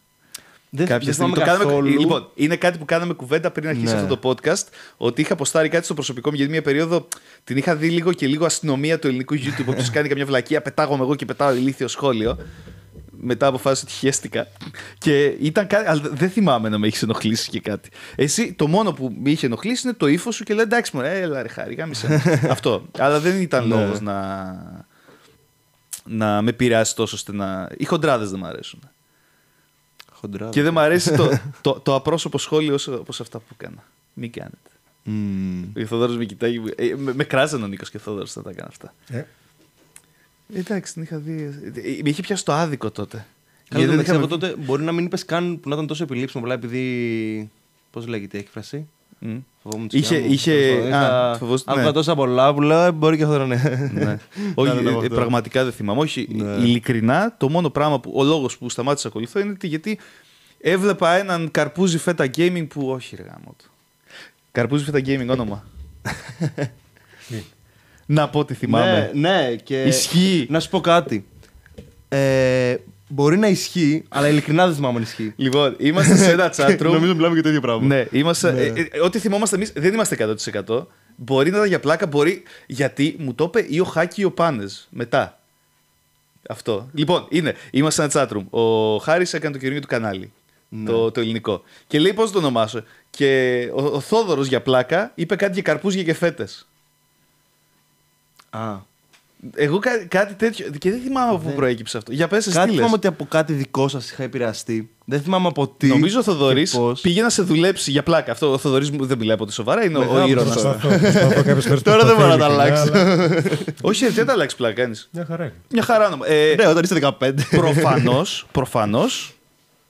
Δεν, Κάποια δεν στιγμή. θυμάμαι Το κάναμε, καθόλου. λοιπόν, είναι κάτι που κάναμε κουβέντα πριν αρχίσει Ναι. αυτό το podcast. Ότι είχα ποστάρει κάτι στο προσωπικό μου γιατί μια περίοδο την είχα δει λίγο και λίγο αστυνομία του ελληνικού YouTube. Όποιος κάνει καμιά βλακεία, πετάγομαι εγώ και πετάω ηλίθιο σχόλιο. Μετά αποφάσισα ότι χέστηκα. Και ήταν κάτι. Αλλά δεν θυμάμαι να με έχεις ενοχλήσει και κάτι. Εσύ το μόνο που με είχε ενοχλήσει είναι το ύφος σου και λέει εντάξει, μωρέ, έλα ρε χάρη, γάμισε. Αυτό. Αλλά δεν ήταν Ναι. λόγος να. να με πειράσει τόσο ώστε να. Οι χοντράδες δεν μου αρέσουν. Χοντρά. Και δεν μου αρέσει το, το, το απρόσωπο σχόλιο όπως αυτά που έκανα. Μην κάνετε. Μμμ. Ο Θόδωρος με κοιτάει. ε, με, με κράζανε ο Νίκος και ο Θόδωρος να τα έκανα αυτά. Ε, Εντάξει, την είχα δει. Ε, Με είχε πιάσει το άδικο τότε. Καλά, Γιατί το δεν μεταξύ, είχαμε- από τότε μπορεί να μην είπες καν που να ήταν τόσο επιλήψιμο απλά επειδή. Πώς λέγεται η έκφραση; Μμ. Φοβόμουν τη Είχε- σκιά μου. είχε- Τέλος πάντων, α, είχα- φοβόσαι- Άκουγα ναι. τόσα πολλά που λέω, «Ε, μπορεί και αυτό να είναι. Ναι. Όχι, Να είναι από ε, αυτό. πραγματικά δεν θυμάμαι. Όχι, Ναι. ειλικρινά, το μόνο πράγμα που. Ο λόγος που σταμάτησα να ακολουθώ είναι ότι γιατί έβλεπα έναν καρπούζι φέτα gaming που. Όχι, ρε γάμο του. Καρπούζι φέτα gaming όνομα. να πω τι θυμάμαι. Ναι, ναι, και. Ισχύει. Να σου πω κάτι. Ε, μπορεί να ισχύει, αλλά ειλικρινά δεν θυμάμαι αν ισχύει. Λοιπόν, είμαστε σε ένα chat room. Νομίζω μιλάμε για το ίδιο πράγμα. Ναι, είμαστε, Ναι. ε, ε, ό,τι θυμόμαστε εμείς δεν είμαστε 100%. Μπορεί να ήταν για πλάκα, μπορεί. Γιατί μου το είπε ή ο Χάκη ή ο Πάνες μετά. Αυτό. Λοιπόν, είναι. Είμαστε σε ένα chat room. Ο Χάρης έκανε το καινούργιο του κανάλι. Ναι. Το, το ελληνικό. Και λέει πώς το ονομάσω. Και ο, ο Θόδωρος για πλάκα είπε κάτι για καρπούζια και φέτε. Α. Εγώ κά, κάτι τέτοιο. Και δεν θυμάμαι από πού Δεν- προέκυψε αυτό. Για πες, εσύ Κάτι τι λες. θυμάμαι ότι από κάτι δικό σας είχα επηρεαστεί. Δεν θυμάμαι από τι. Νομίζω ο Θοδωρής και πώς. πήγε να σε δουλέψει για πλάκα. Αυτό ο Θοδωρής δεν μιλάει ποτέ σοβαρά, είναι ο, ο Μεγάλο ήρωα. Προσπαθώ, προσπαθώ κάποιες φορές Τώρα δεν προσπαθώ μπορώ να τα ειλικρινά, αλλάξω. αλλά Όχι, ρε, τι θα τα αλλάξεις πλάκα κάνεις. Μια χαρά είναι. Μια χαρά όνομα. Ε, Ναι, όταν είστε 15. προφανώς, προφανώς,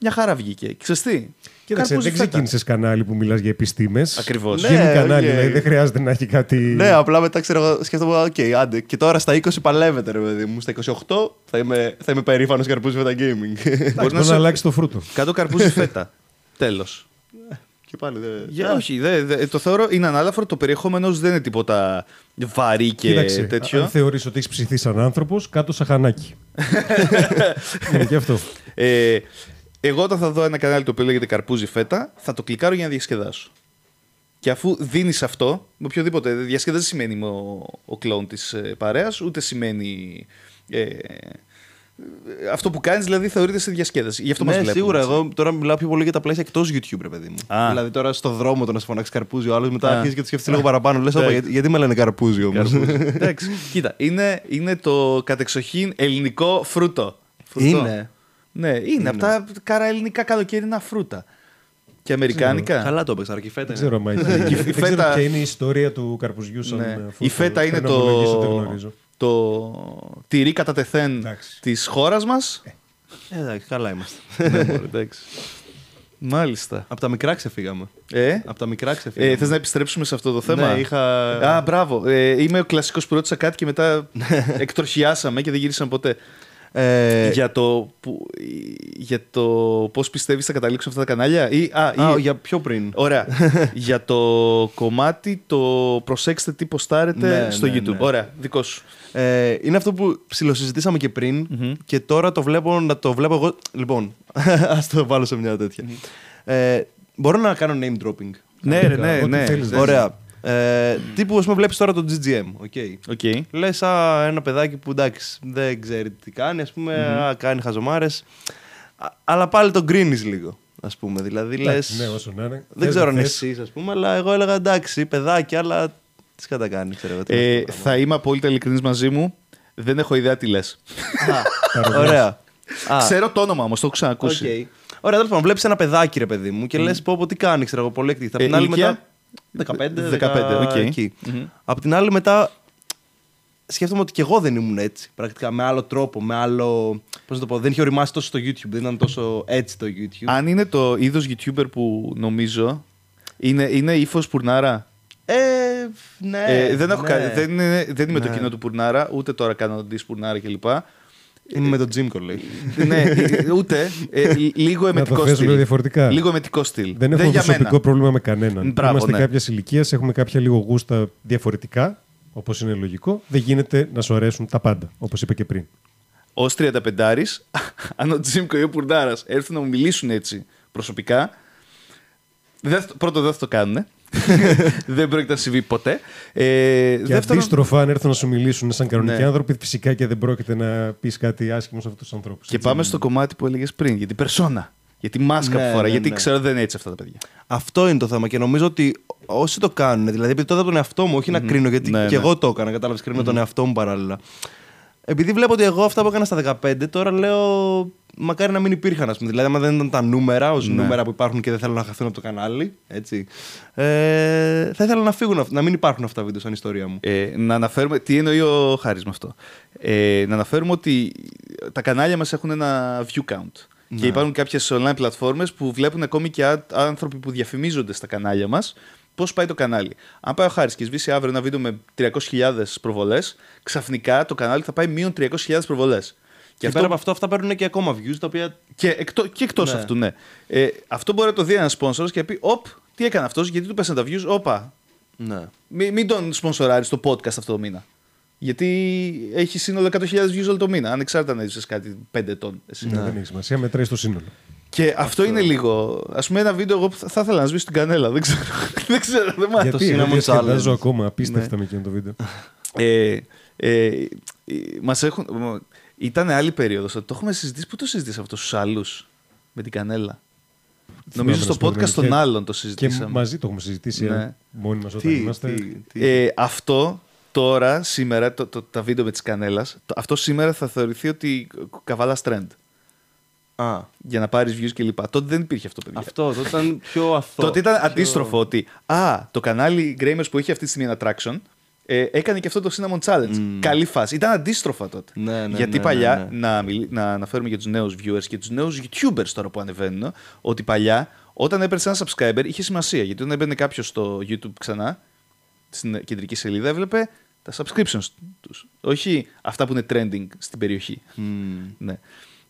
μια χαρά βγήκε. Ξέρεις τι, Κοίταξε, Καρπούζι δεν φέτα. ξεκίνησες κανάλι που μιλάς για επιστήμες. Ακριβώς. Ναι, Γίνει κανάλι, οκ. δηλαδή δεν χρειάζεται να έχει κάτι. Ναι, απλά μετά ξέρω εγώ, σκέφτομαι, οκ, άντε. Και τώρα στα 20 παλεύετε, ρε παιδί μου. Στα 28 θα είμαι, θα είμαι περήφανος καρπούζι με τα gaming. Εντάξει, να μπορεί να σε- αλλάξει το φρούτο. Κάτω καρπούζι φέτα. Τέλος. και πάλι δεν. Για, όχι, δε, δε- το θεωρώ είναι ανάλαφρο. Το περιεχόμενος δεν είναι τίποτα βαρύ και Κοίταξε, τέτοιο. αν θεωρείς ότι έχεις ψηθεί σαν άνθρωπος, κάτω σαν χανάκι. είναι και αυτό. Ε, εγώ όταν θα δω ένα κανάλι το οποίο λέγεται Καρπούζι Φέτα, θα το κλικάρω για να διασκεδάσω. Και αφού δίνεις αυτό, με οποιοδήποτε. Διασκέδαση δεν σημαίνει είμαι ο, ο κλόουν της ε, παρέας, ούτε σημαίνει. Ε, αυτό που κάνεις δηλαδή θεωρείται σε διασκέδαση. Γι' αυτό μας ναι, βλέπουν, σίγουρα. έτσι. Εγώ τώρα μιλάω πιο πολύ για τα πλαίσια εκτός YouTube, ρε παιδί μου. Α. Δηλαδή τώρα στο δρόμο το να σε φωνάξεις καρπούζι ο άλλος, μετά Α. αρχίζει και το σκέφτεσαι λίγο παραπάνω. Λες, Εντάξει. γιατί, γιατί με λένε καρπούζι όμως; Καρπούζι. Εντάξει. Κοίτα, είναι, είναι το κατεξοχήν ελληνικό φρούτο. Φρούτο. Είναι. Ναι, είναι, από τα καρά ελληνικά καλοκαίρινα φρούτα. Και αμερικάνικα. Καλά το έπαιξα, και φέτα. Δεν είναι. ξέρω, μα έχει- Και η δεν φέτα- ξέρω ποια είναι η ιστορία του καρπουζιού σαν Ναι. ε, φρούτο. Η φέτα είναι Πρέπει να ομολογήσω, δεν το, γνωρίζω. το τυρί κατά τεθέν Εντάξει. της χώρας μας. Ε, Εντάξει, καλά είμαστε. Ναι, μωρέ, εντάξει. Μάλιστα. Από τα μικρά ξεφύγαμε. Ε, Από τα μικρά ξεφύγαμε. ε, θες να επιστρέψουμε σε αυτό το θέμα; Ναι, είχα. Α, μπράβο. Ε, είμαι ο κλασικός που ρώτησα κάτι και μετά εκτροχιάσαμε και δεν γύρισαν ποτέ. Ε, για, το, που, για το πώς πιστεύεις θα καταλήξουν αυτά τα κανάλια ή, α, Α, ή- για πιο πριν. Ωραία. για το κομμάτι το προσέξτε τι ποστάρετε Ναι, στο ναι, YouTube. ναι. Ωραία, δικό σου. Ε, είναι αυτό που ψιλοσυζητήσαμε και πριν και τώρα το βλέπω να το βλέπω εγώ. Λοιπόν, ας το βάλω σε μια τέτοια. Ε, μπορώ να κάνω name dropping. Ναι, ρε, ναι, ό,τι ναι. θέλεις, Δες. Ωραία. Ε, τύπου, ας πούμε, βλέπεις τώρα το GGM. Okay. OK. Λες, α, ένα παιδάκι που εντάξει, δεν ξέρει τι κάνει, ας πούμε, α, κάνει χαζομάρες. Αλλά πάλι τον κρίνεις λίγο, ας πούμε. Δηλαδή, λες. Εντάξει, Ναι, όσο να είναι. Δεν Θες, ξέρω αν θες. εσύ, ας πούμε, αλλά εγώ έλεγα εντάξει, παιδάκι, αλλά τι σκατά κάνεις, ξέρω εγώ. τι Ε, είναι αυτό το θα είμαι απόλυτα ειλικρινής μαζί μου. Δεν έχω ιδέα τι λες. πράγμα. Ωραία. Α, Ξέρω το όνομα όμως, το έχω ξανακούσει. οκ. Ωραία, τέλος πάντων, βλέπεις ένα παιδάκι, ρε παιδί μου, και λες πω, πω τι κάνει, ξέρω εγώ, πολύ εκτίθεται. Απ' Ε, την άλλη ηλικία; μετά. 15, 15, οκ. εκεί. Μμμ. Απ' την άλλη μετά. Σκέφτομαι ότι και εγώ δεν ήμουν έτσι. Πρακτικά με άλλο τρόπο, με άλλο. Πώς να το πω, δεν είχε ωριμάσει τόσο στο YouTube, δεν ήταν τόσο έτσι το YouTube. Αν είναι το είδος YouTuber που νομίζω, είναι, είναι ύφος Πουρνάρα; Ε, ναι. Ε, δεν, έχω ναι. κα- δεν, είναι, δεν είμαι το Ναι. κοινό του Πουρνάρα, ούτε τώρα κάνω τον της Πουρνάρα κλπ. Είμαι με τον Jim Coley. ναι, ε, ούτε. Ε, λίγο Να εμετικό το θέσουμε στυλ. διαφορετικά. Λίγο εμετικό στυλ. Δεν έχουμε για προσωπικό μένα. πρόβλημα με κανέναν. Μπράβο, Είμαστε ναι. κάποιας ηλικίας, έχουμε κάποια λίγο γούστα διαφορετικά, όπως είναι λογικό. Δεν γίνεται να σου αρέσουν τα πάντα, όπως είπα και πριν. Ω 35 αν ο Τζίμκο ή ο Πουρνάρα έρθουν να μου μιλήσουν έτσι προσωπικά. Δεν, θα- πρώτο δεν θα το κάνουν. δεν πρόκειται να συμβεί ποτέ. Ε, Και δεύτερον, αντίστροφα, αν έρθουν να σου μιλήσουν σαν κανονικοί Ναι. άνθρωποι, φυσικά και δεν πρόκειται να πεις κάτι άσχημο σε αυτούς τους ανθρώπους. και πάμε στο κομμάτι που έλεγες πριν, για την περσόνα. Για τη μάσκα Ναι, που φορά. ναι, γιατί ναι. ξέρω δεν είναι έτσι αυτά τα παιδιά. Αυτό είναι το θέμα και νομίζω ότι όσοι το κάνουν, δηλαδή επειδή το είδα από τον εαυτό μου, όχι να κρίνω, γιατί Ναι, και ναι. εγώ το έκανα, κατάλαβες, κρίνω τον εαυτό μου παράλληλα. Επειδή βλέπω ότι εγώ αυτά που έκανα στα 15, τώρα λέω μακάρι να μην υπήρχαν, ας πούμε. Δηλαδή, άμα δεν ήταν τα νούμερα, ως Ναι. νούμερα που υπάρχουν και δεν θέλω να χαθούν από το κανάλι, έτσι. Ε, θα ήθελα να φύγουν, αυ- να μην υπάρχουν αυτά τα βίντεο σαν ιστορία μου. Ε, να αναφέρουμε. Τι εννοεί ο Χάρης με αυτό; Ε, να αναφέρουμε ότι τα κανάλια μας έχουν ένα view count. Ναι. Και υπάρχουν κάποιες online πλατφόρμες που βλέπουν ακόμη και α- άνθρωποι που διαφημίζονται στα κανάλια μας πώς πάει το κανάλι. Αν πάει ο Χάρης και σβήσει αύριο ένα βίντεο με 300.000 προβολές, ξαφνικά το κανάλι θα πάει μείον 300.000 προβολές. Και, πέρα από αυτό, αυτά παίρνουν και ακόμα views, τα οποία. Και, εκτό, και εκτός Ναι. αυτού, ναι. Ε, αυτό μπορεί να το δει ένας sponsor και να πει: Οπ, τι έκανε αυτός, γιατί του πέσανε τα views. Όπα, Ναι. μην, μην τον σπονσοράρεις το podcast αυτό το μήνα. Γιατί έχει σύνολο 100.000 views όλο το μήνα, ανεξάρτητα αν έζησες κάτι 5 ετών. Εσύ. Ναι, δεν έχει σημασία, μετράει στο σύνολο. Και αυτό, είναι λίγο. Α πούμε, ένα βίντεο εγώ που θα, θα ήθελα να σβήσω την κανέλα. Δεν ξέρω. δεν ξέρω. Δεν μ' άρεσε. Γιατί, Cinnamon γιατί σκεφτάζω Challenge. ακόμα απίστευτα Ναι. με εκείνο το βίντεο. Ε, ε, ε, μας έχουν, ήταν άλλη περίοδος. Το έχουμε συζητήσει. Πού το συζητήσαμε αυτό, στους άλλους με την κανέλα; Νομίζω να στο σου πω την podcast των αλήθεια. άλλων το Και συζητήσαμε. μαζί το έχουμε συζητήσει Ναι. ε, μόνοι μας όταν Τι, είμαστε. τι, τι. Ε, αυτό τώρα, σήμερα, το, το, τα βίντεο με τις κανέλας, το, αυτό σήμερα θα θεωρηθεί ότι καβάλας trend. Α, Για να πάρεις views κλπ. Τότε δεν υπήρχε αυτό, παιδιά. αυτό τότε ήταν πιο αθώο. Τότε ήταν πιο- αντίστροφο ότι α, το κανάλι Gramers που έχει αυτή τη στιγμή ένα traction ε, έκανε και αυτό το Cinnamon Challenge. Καλή φάση. Ήταν αντίστροφα τότε. Ναι, ναι, Γιατί ναι, παλιά, ναι, ναι. Να, μιλ- να αναφέρουμε για τους νέους viewers και τους νέους YouTubers τώρα που ανεβαίνουν, ότι παλιά Όταν έπαιρνε ένα subscriber είχε σημασία. Γιατί όταν έμπαινε κάποιος στο YouTube ξανά, στην κεντρική σελίδα, έβλεπε τα subscriptions τους. Όχι αυτά που είναι trending στην περιοχή. Ναι.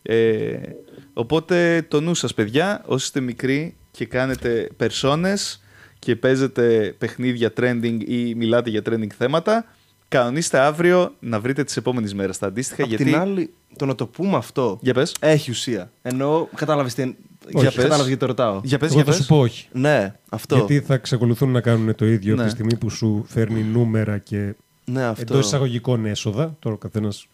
Ε, οπότε το νου σας παιδιά, όσοι είστε μικροί και κάνετε περσόνες και παίζετε παιχνίδια trending ή μιλάτε για trending θέματα, κανονίστε αύριο να βρείτε τις επόμενες μέρες τα αντίστοιχα. Απ' γιατί... την άλλη, το να το πούμε αυτό Για πες. έχει ουσία. Ενώ κατάλαβες τι. Όχι. Για κατάλαβες γιατί το ρωτάω. Για πες, Εγώ για θα πες. σου πω όχι. Ναι, αυτό. Γιατί θα εξακολουθούν να κάνουν το ίδιο Ναι. από τη στιγμή που σου φέρνει νούμερα και Ναι, αυτό. εντός εισαγωγικών έσοδα. Τώρα ο καθένας.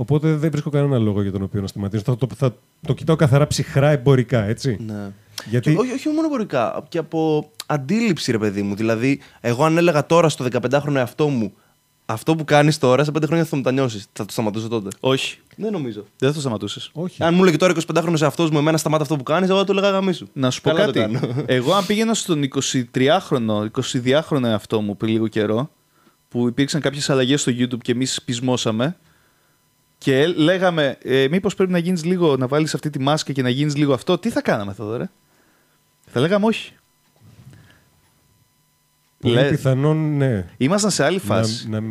Οπότε δεν βρίσκω κανένα λόγο για τον οποίο να σταματήσω. Θα το, θα το κοιτάω καθαρά ψυχρά εμπορικά, έτσι. Ναι. Γιατί Και όχι, όχι μόνο εμπορικά, και από αντίληψη, ρε παιδί μου. Δηλαδή, εγώ αν έλεγα τώρα στο 15χρονο εαυτό μου αυτό που κάνεις τώρα, σε 5 χρόνια θα μου τα νιώσεις. Θα το σταματήσω τότε. Όχι. Δεν νομίζω. Δεν θα το σταματούσες. όχι. Αν μου έλεγε τώρα 25χρονο εαυτός μου, εμένα σταμάτα αυτό που κάνεις, εγώ θα του έλεγα γαμί σου. Να σου πω Καλά το κάτι. κάνω. Εγώ, αν πήγαινα στον 23χρονο, 22χρονο εαυτό μου πριν λίγο καιρό, που υπήρξαν κάποιες αλλαγές στο YouTube και εμείς πεισμόσαμε, και λέγαμε, ε, μήπως πρέπει να γίνεις λίγο, να βάλεις αυτή τη μάσκα και να γίνεις λίγο αυτό, τι θα κάναμε εδώ, ρε. Θα λέγαμε όχι. Πολύ Λε- πιθανόν, ναι. Ήμασταν σε άλλη φάση. Να, να,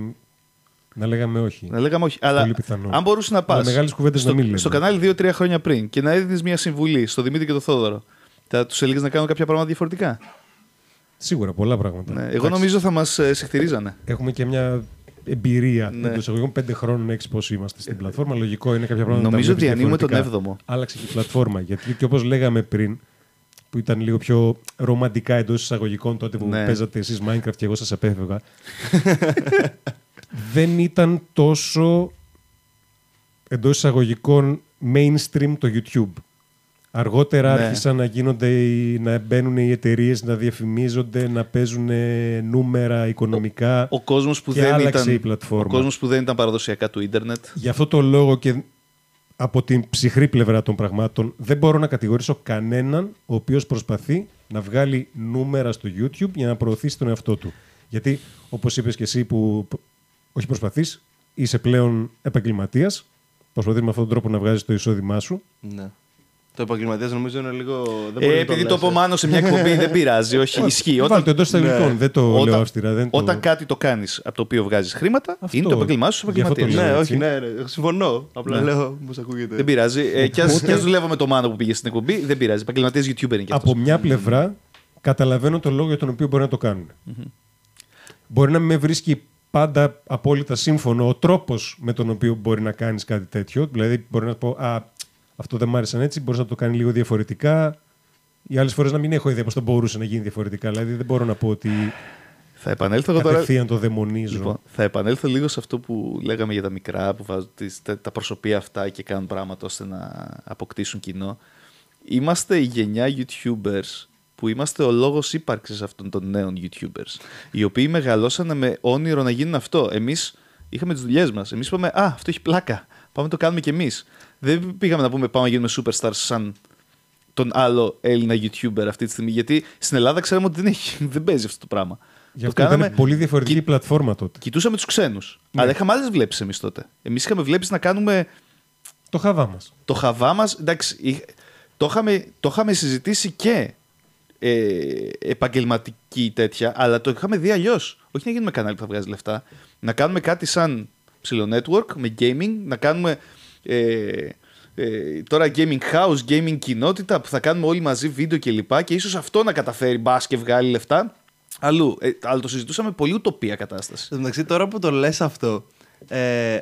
να λέγαμε όχι. Να λέγαμε όχι. Αλλά Πολύ πιθανό. αν μπορούσε να πας. Αλλά μεγάλες κουβέντες στο, να μην λέμε. στο κανάλι 2-3 χρόνια πριν και να έδινες μια συμβουλή στο Δημήτρη και τον Θόδωρο, θα τους έλεγες να κάνουν κάποια πράγματα διαφορετικά; Σίγουρα πολλά πράγματα. Ναι, εγώ Εντάξει, νομίζω θα μας συχτηρίζανε. Έχουμε και μια εμπειρία Ναι. εντός εισαγωγικών πέντε χρόνων έξι πώ είμαστε στην πλατφόρμα. Λογικό είναι κάποια πράγματα. να τα Νομίζω βλέπεις διανύουμε τον διαφορετικά. 7ο. Άλλαξε και η πλατφόρμα. Γιατί και όπως λέγαμε πριν, που ήταν λίγο πιο ρομαντικά εντός εισαγωγικών τότε που Ναι. παίζατε εσείς Minecraft και εγώ σας απέφευγα. δεν ήταν τόσο εντός εισαγωγικών mainstream το YouTube. Αργότερα Ναι. άρχισαν να γίνονται, οι- να μπαίνουν οι εταιρείες, να διαφημίζονται, να παίζουν ε, νούμερα οικονομικά. Ο κόσμος που, Και δεν άλλαξε ήταν, η πλατφόρμα. ο κόσμος που δεν ήταν παραδοσιακά του ίντερνετ. Γι' αυτό το λόγο και από την ψυχρή πλευρά των πραγμάτων δεν μπορώ να κατηγορήσω κανέναν ο οποίος προσπαθεί να βγάλει νούμερα στο YouTube για να προωθήσει τον εαυτό του. Γιατί όπως είπες και εσύ που π- όχι προσπαθείς, είσαι πλέον επαγγελματίας, προσπαθείς με αυτόν τον τρόπο να βγάζεις το εισόδημά σου. Ναι. Το επαγγελματίας νομίζω είναι λίγο. Δεν μπορεί Ε, να επειδή το λες, πω ε. μάνο σε μια εκπομπή δεν πειράζει. Όχι, ισχύει. Βάλτε Όταν, το εντός εισαγωγικών, Ναι. δεν το όταν, λέω αυστηρά. Δεν όταν το... κάτι το κάνεις από το οποίο βγάζεις χρήματα, Αυτό. είναι το επαγγελμά σου Γι' αυτό το επαγγελματία. λέω. Ναι, έτσι. όχι, ναι, ναι. Συμφωνώ. Απλά Ναι. λέω πώς ακούγεται. Δεν πειράζει. Ε, κι ας, κι ας δουλεύω με το μάνο που πήγε στην εκπομπή, δεν πειράζει. Επαγγελματίας YouTuber είναι κι αυτός. από μια πλευρά καταλαβαίνω τον λόγο για τον οποίο μπορεί να το κάνουν. Μπορεί να μην με βρίσκει πάντα απόλυτα σύμφωνο ο τρόπος με τον οποίο μπορεί να κάνεις κάτι τέτοιο. Δηλαδή, μπορεί να πω Α, αυτό δεν μ' άρεσαν έτσι, μπορείς να το κάνει λίγο διαφορετικά. Οι άλλες φορές να μην έχω ιδέα πώς το μπορούσε να γίνει διαφορετικά. Δηλαδή, δεν μπορώ να πω ότι Θα επανέλθω εγώ τώρα. κατευθείαν το δαιμονίζω. Λοιπόν, θα επανέλθω λίγο σε αυτό που λέγαμε για τα μικρά που βάζουν τις, τα, τα προσωπία αυτά και κάνουν πράγματα ώστε να αποκτήσουν κοινό. Είμαστε η γενιά YouTubers που είμαστε ο λόγος ύπαρξης αυτών των νέων YouTubers. Οι οποίοι μεγαλώσανε με όνειρο να γίνουν αυτό. Εμείς είχαμε τις δουλειές μας. Εμείς είπαμε «Α, αυτό έχει πλάκα. Πάμε να το κάνουμε κι εμείς». Δεν πήγαμε να πούμε «Πάμε να γίνουμε superstars σαν τον άλλο Έλληνα YouTuber αυτή τη στιγμή». Γιατί στην Ελλάδα ξέραμε ότι δεν, έχει, δεν παίζει αυτό το πράγμα. Γι' αυτό ήταν πολύ διαφορετική πλατφόρμα τότε. Κοιτούσαμε τους ξένους. Ναι. Αλλά είχαμε άλλες βλέψεις εμείς τότε. Εμείς είχαμε βλέψεις να κάνουμε Το χαβά μας. το χαβά μας. Εντάξει, είχ- το είχαμε, το είχαμε συζητήσει και ε, επαγγελματική τέτοια, αλλά το είχαμε δει αλλιώς. Όχι να γίνουμε κανάλι που θα βγάζει λεφτά. Να κάνουμε κάτι σαν ψηλό network με gaming, να κάνουμε ε, ε, τώρα gaming house, gaming κοινότητα που θα κάνουμε όλοι μαζί βίντεο κλπ. Και, και ίσως αυτό να καταφέρει μπας και βγάλει λεφτά. Αλλού. Ε, αλλά το συζητούσαμε πολύ ουτοπία κατάσταση. Εν τω μεταξύ, τώρα που το λες αυτό, ε,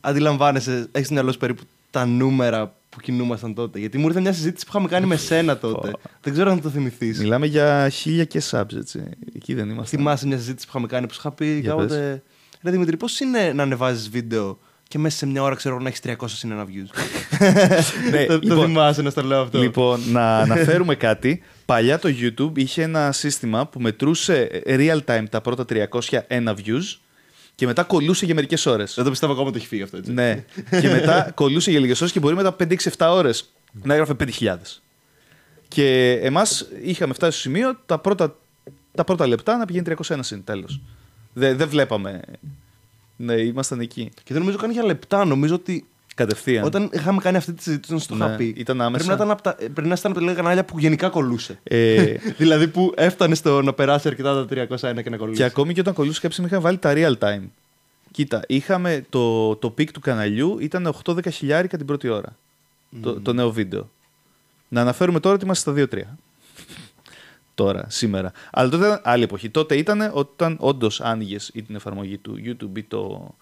αντιλαμβάνεσαι, έχεις μυαλό σου περίπου τα νούμερα που κινούμασταν τότε. Γιατί μου ήρθε μια συζήτηση που είχαμε κάνει με σένα τότε. Δεν ξέρω αν το θυμηθείς. Μιλάμε για χίλια και subs, έτσι. Εκεί δεν είμαστε. Θυμάσαι μια συζήτηση που είχαμε κάνει που σου είχα πει Για κάποτε. Ρε Δημήτρη, πώς είναι να ανεβάζεις βίντεο και μέσα σε μια ώρα ξέρω να έχεις 300 συν ένα views. Ναι, το, το λοιπόν, θυμάσαι να στο λέω αυτό. Λοιπόν, να αναφέρουμε κάτι. Παλιά το YouTube είχε ένα σύστημα που μετρούσε real time τα πρώτα 301 views και μετά κολούσε για μερικές ώρες. Δεν το πιστεύω ακόμα ότι έχει φύγει αυτό έτσι. Ναι. και μετά κολούσε για λίγες ώρες και μπορεί μετά 5-6-7 ώρες να έγραφε 5.000. Και εμάς είχαμε φτάσει στο σημείο τα πρώτα, τα πρώτα λεπτά να πηγαίνει 301 συν. Τέλος. Δεν δεν βλέπαμε. Ναι, ήμασταν εκεί. Και δεν νομίζω καν για λεπτά. Νομίζω ότι Κατευθείαν. Όταν είχαμε κάνει αυτή τη συζήτηση, να σου το Ναι, είχα πει. ήταν άμεσα. Πρέπει να ήταν από τα, πρέπει να ήταν από τα λίγα κανάλια που γενικά κολούσε. Ε, δηλαδή που έφτανε στο να περάσει αρκετά τα 301 και να κολλήσει. και ακόμη και όταν κολλούσε κάποια στιγμή είχαν βάλει τα real time. Κοίτα, είχαμε το, το peak του καναλιού ήταν 8-10 χιλιάρικα την πρώτη ώρα. Το, το νέο βίντεο. Να αναφέρουμε τώρα ότι είμαστε στα 2-3. Τώρα, σήμερα. Αλλά τότε ήταν άλλη εποχή. Τότε ήταν όταν όντως άνοιγες ή την εφαρμογή του YouTube ή το,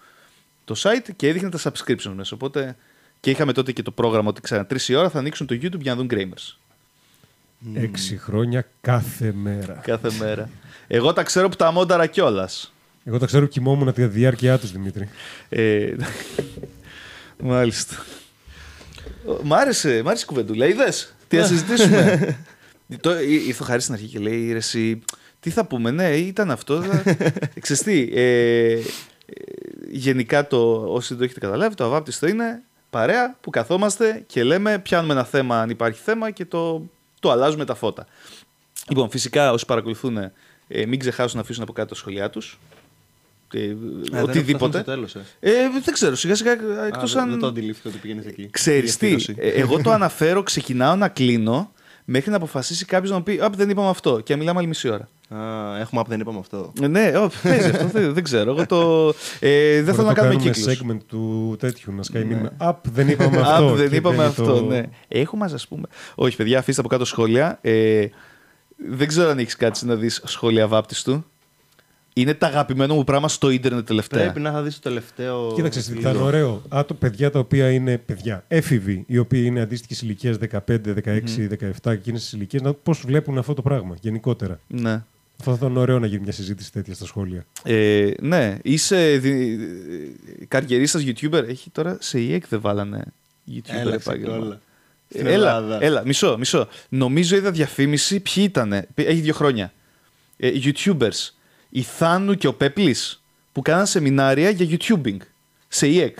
το site και έδειχνε τα subscriptions μέσα. Οπότε και είχαμε τότε και το πρόγραμμα ότι ξανά τρεις η ώρα θα ανοίξουν το YouTube για να δουν Gramers. Έξι χρόνια κάθε μέρα. Κάθε μέρα. Εγώ τα ξέρω που τα μόνταρα κιόλας. Εγώ τα ξέρω που κοιμόμουν τη διάρκεια τους, Δημήτρη. Ε, μάλιστα. Μ' άρεσε, μ' άρεσε η κουβεντούλα. Είδε, τι να συζητήσουμε; το, εί- ήρθε ο Χαρίς στην αρχή και λέει: Ρε, εσύ, τι θα πούμε, ναι, ήταν αυτό. Ξέρεις τι, ε, ε, γενικά το, όσοι δεν το έχετε καταλάβει, το αβάπτιστο είναι παρέα που καθόμαστε και λέμε, πιάνουμε ένα θέμα αν υπάρχει θέμα και το, το αλλάζουμε τα φώτα. Λοιπόν, φυσικά όσοι παρακολουθούν, ε, μην ξεχάσουν να αφήσουν από κάτω τα σχόλιά τους. Ε, οτιδήποτε. Τέλος, ε. Ε, δεν ξέρω, σιγά σιγά εκτός Α, αν... Δεν το αντιλήφθηκα ότι πήγαινε εκεί. Ξέρεις τι, Διαφύρωση. ε, εγώ το αναφέρω, ξεκινάω να κλείνω μέχρι να αποφασίσει κάποιος να μου πει «Α, δεν είπαμε αυτό» και να μιλάμε άλλη μισή ώρα. Α, έχουμε app, δεν είπαμε αυτό. Ε, ναι, ό, παίζει αυτό, δεν, δεν ξέρω. Εγώ το, ε, δεν θέλω να κάνουμε κύκλους. segment του τέτοιου, να σκάει μήνυμα. Απ, δεν είπαμε αυτό. Α, δεν και είπαμε μπαίνει αυτό, το- ναι. Έχουμε, ας πούμε. Όχι, παιδιά, αφήστε από κάτω σχόλια. Ε, δεν ξέρω αν έχεις κάτι να δεις σχόλια βάπτιστου. Είναι τα αγαπημένο μου πράγμα στο ίντερνετ τελευταία. Πρέπει να θα δεις το τελευταίο. Κοίταξε, θα λίγο. είναι ωραίο. Άτο, παιδιά τα οποία είναι παιδιά, έφηβοι, οι οποίοι είναι αντίστοιχη ηλικία 15, 16, 17, εκείνε τι ηλικίες, πώς βλέπουν αυτό το πράγμα γενικότερα. Ναι. Αυτό θα ήταν ωραίο να γίνει μια συζήτηση τέτοια στα σχόλια. Ε, ναι, είσαι δι... καριερίστας YouTuber. Έχει τώρα σε EEC δεν βάλανε YouTuber Έλα, επάγγελμα. ξεκόλα. Στην Ε, Έλα, Ελλάδα. έλα, μισό, μισό. Νομίζω είδα διαφήμιση. Ποιοι ήτανε; Έχει δύο χρόνια. Ε, YouTubers. Η Θάνου και ο Πέπλης που κάναν σεμινάρια για YouTubing. Σε EEC.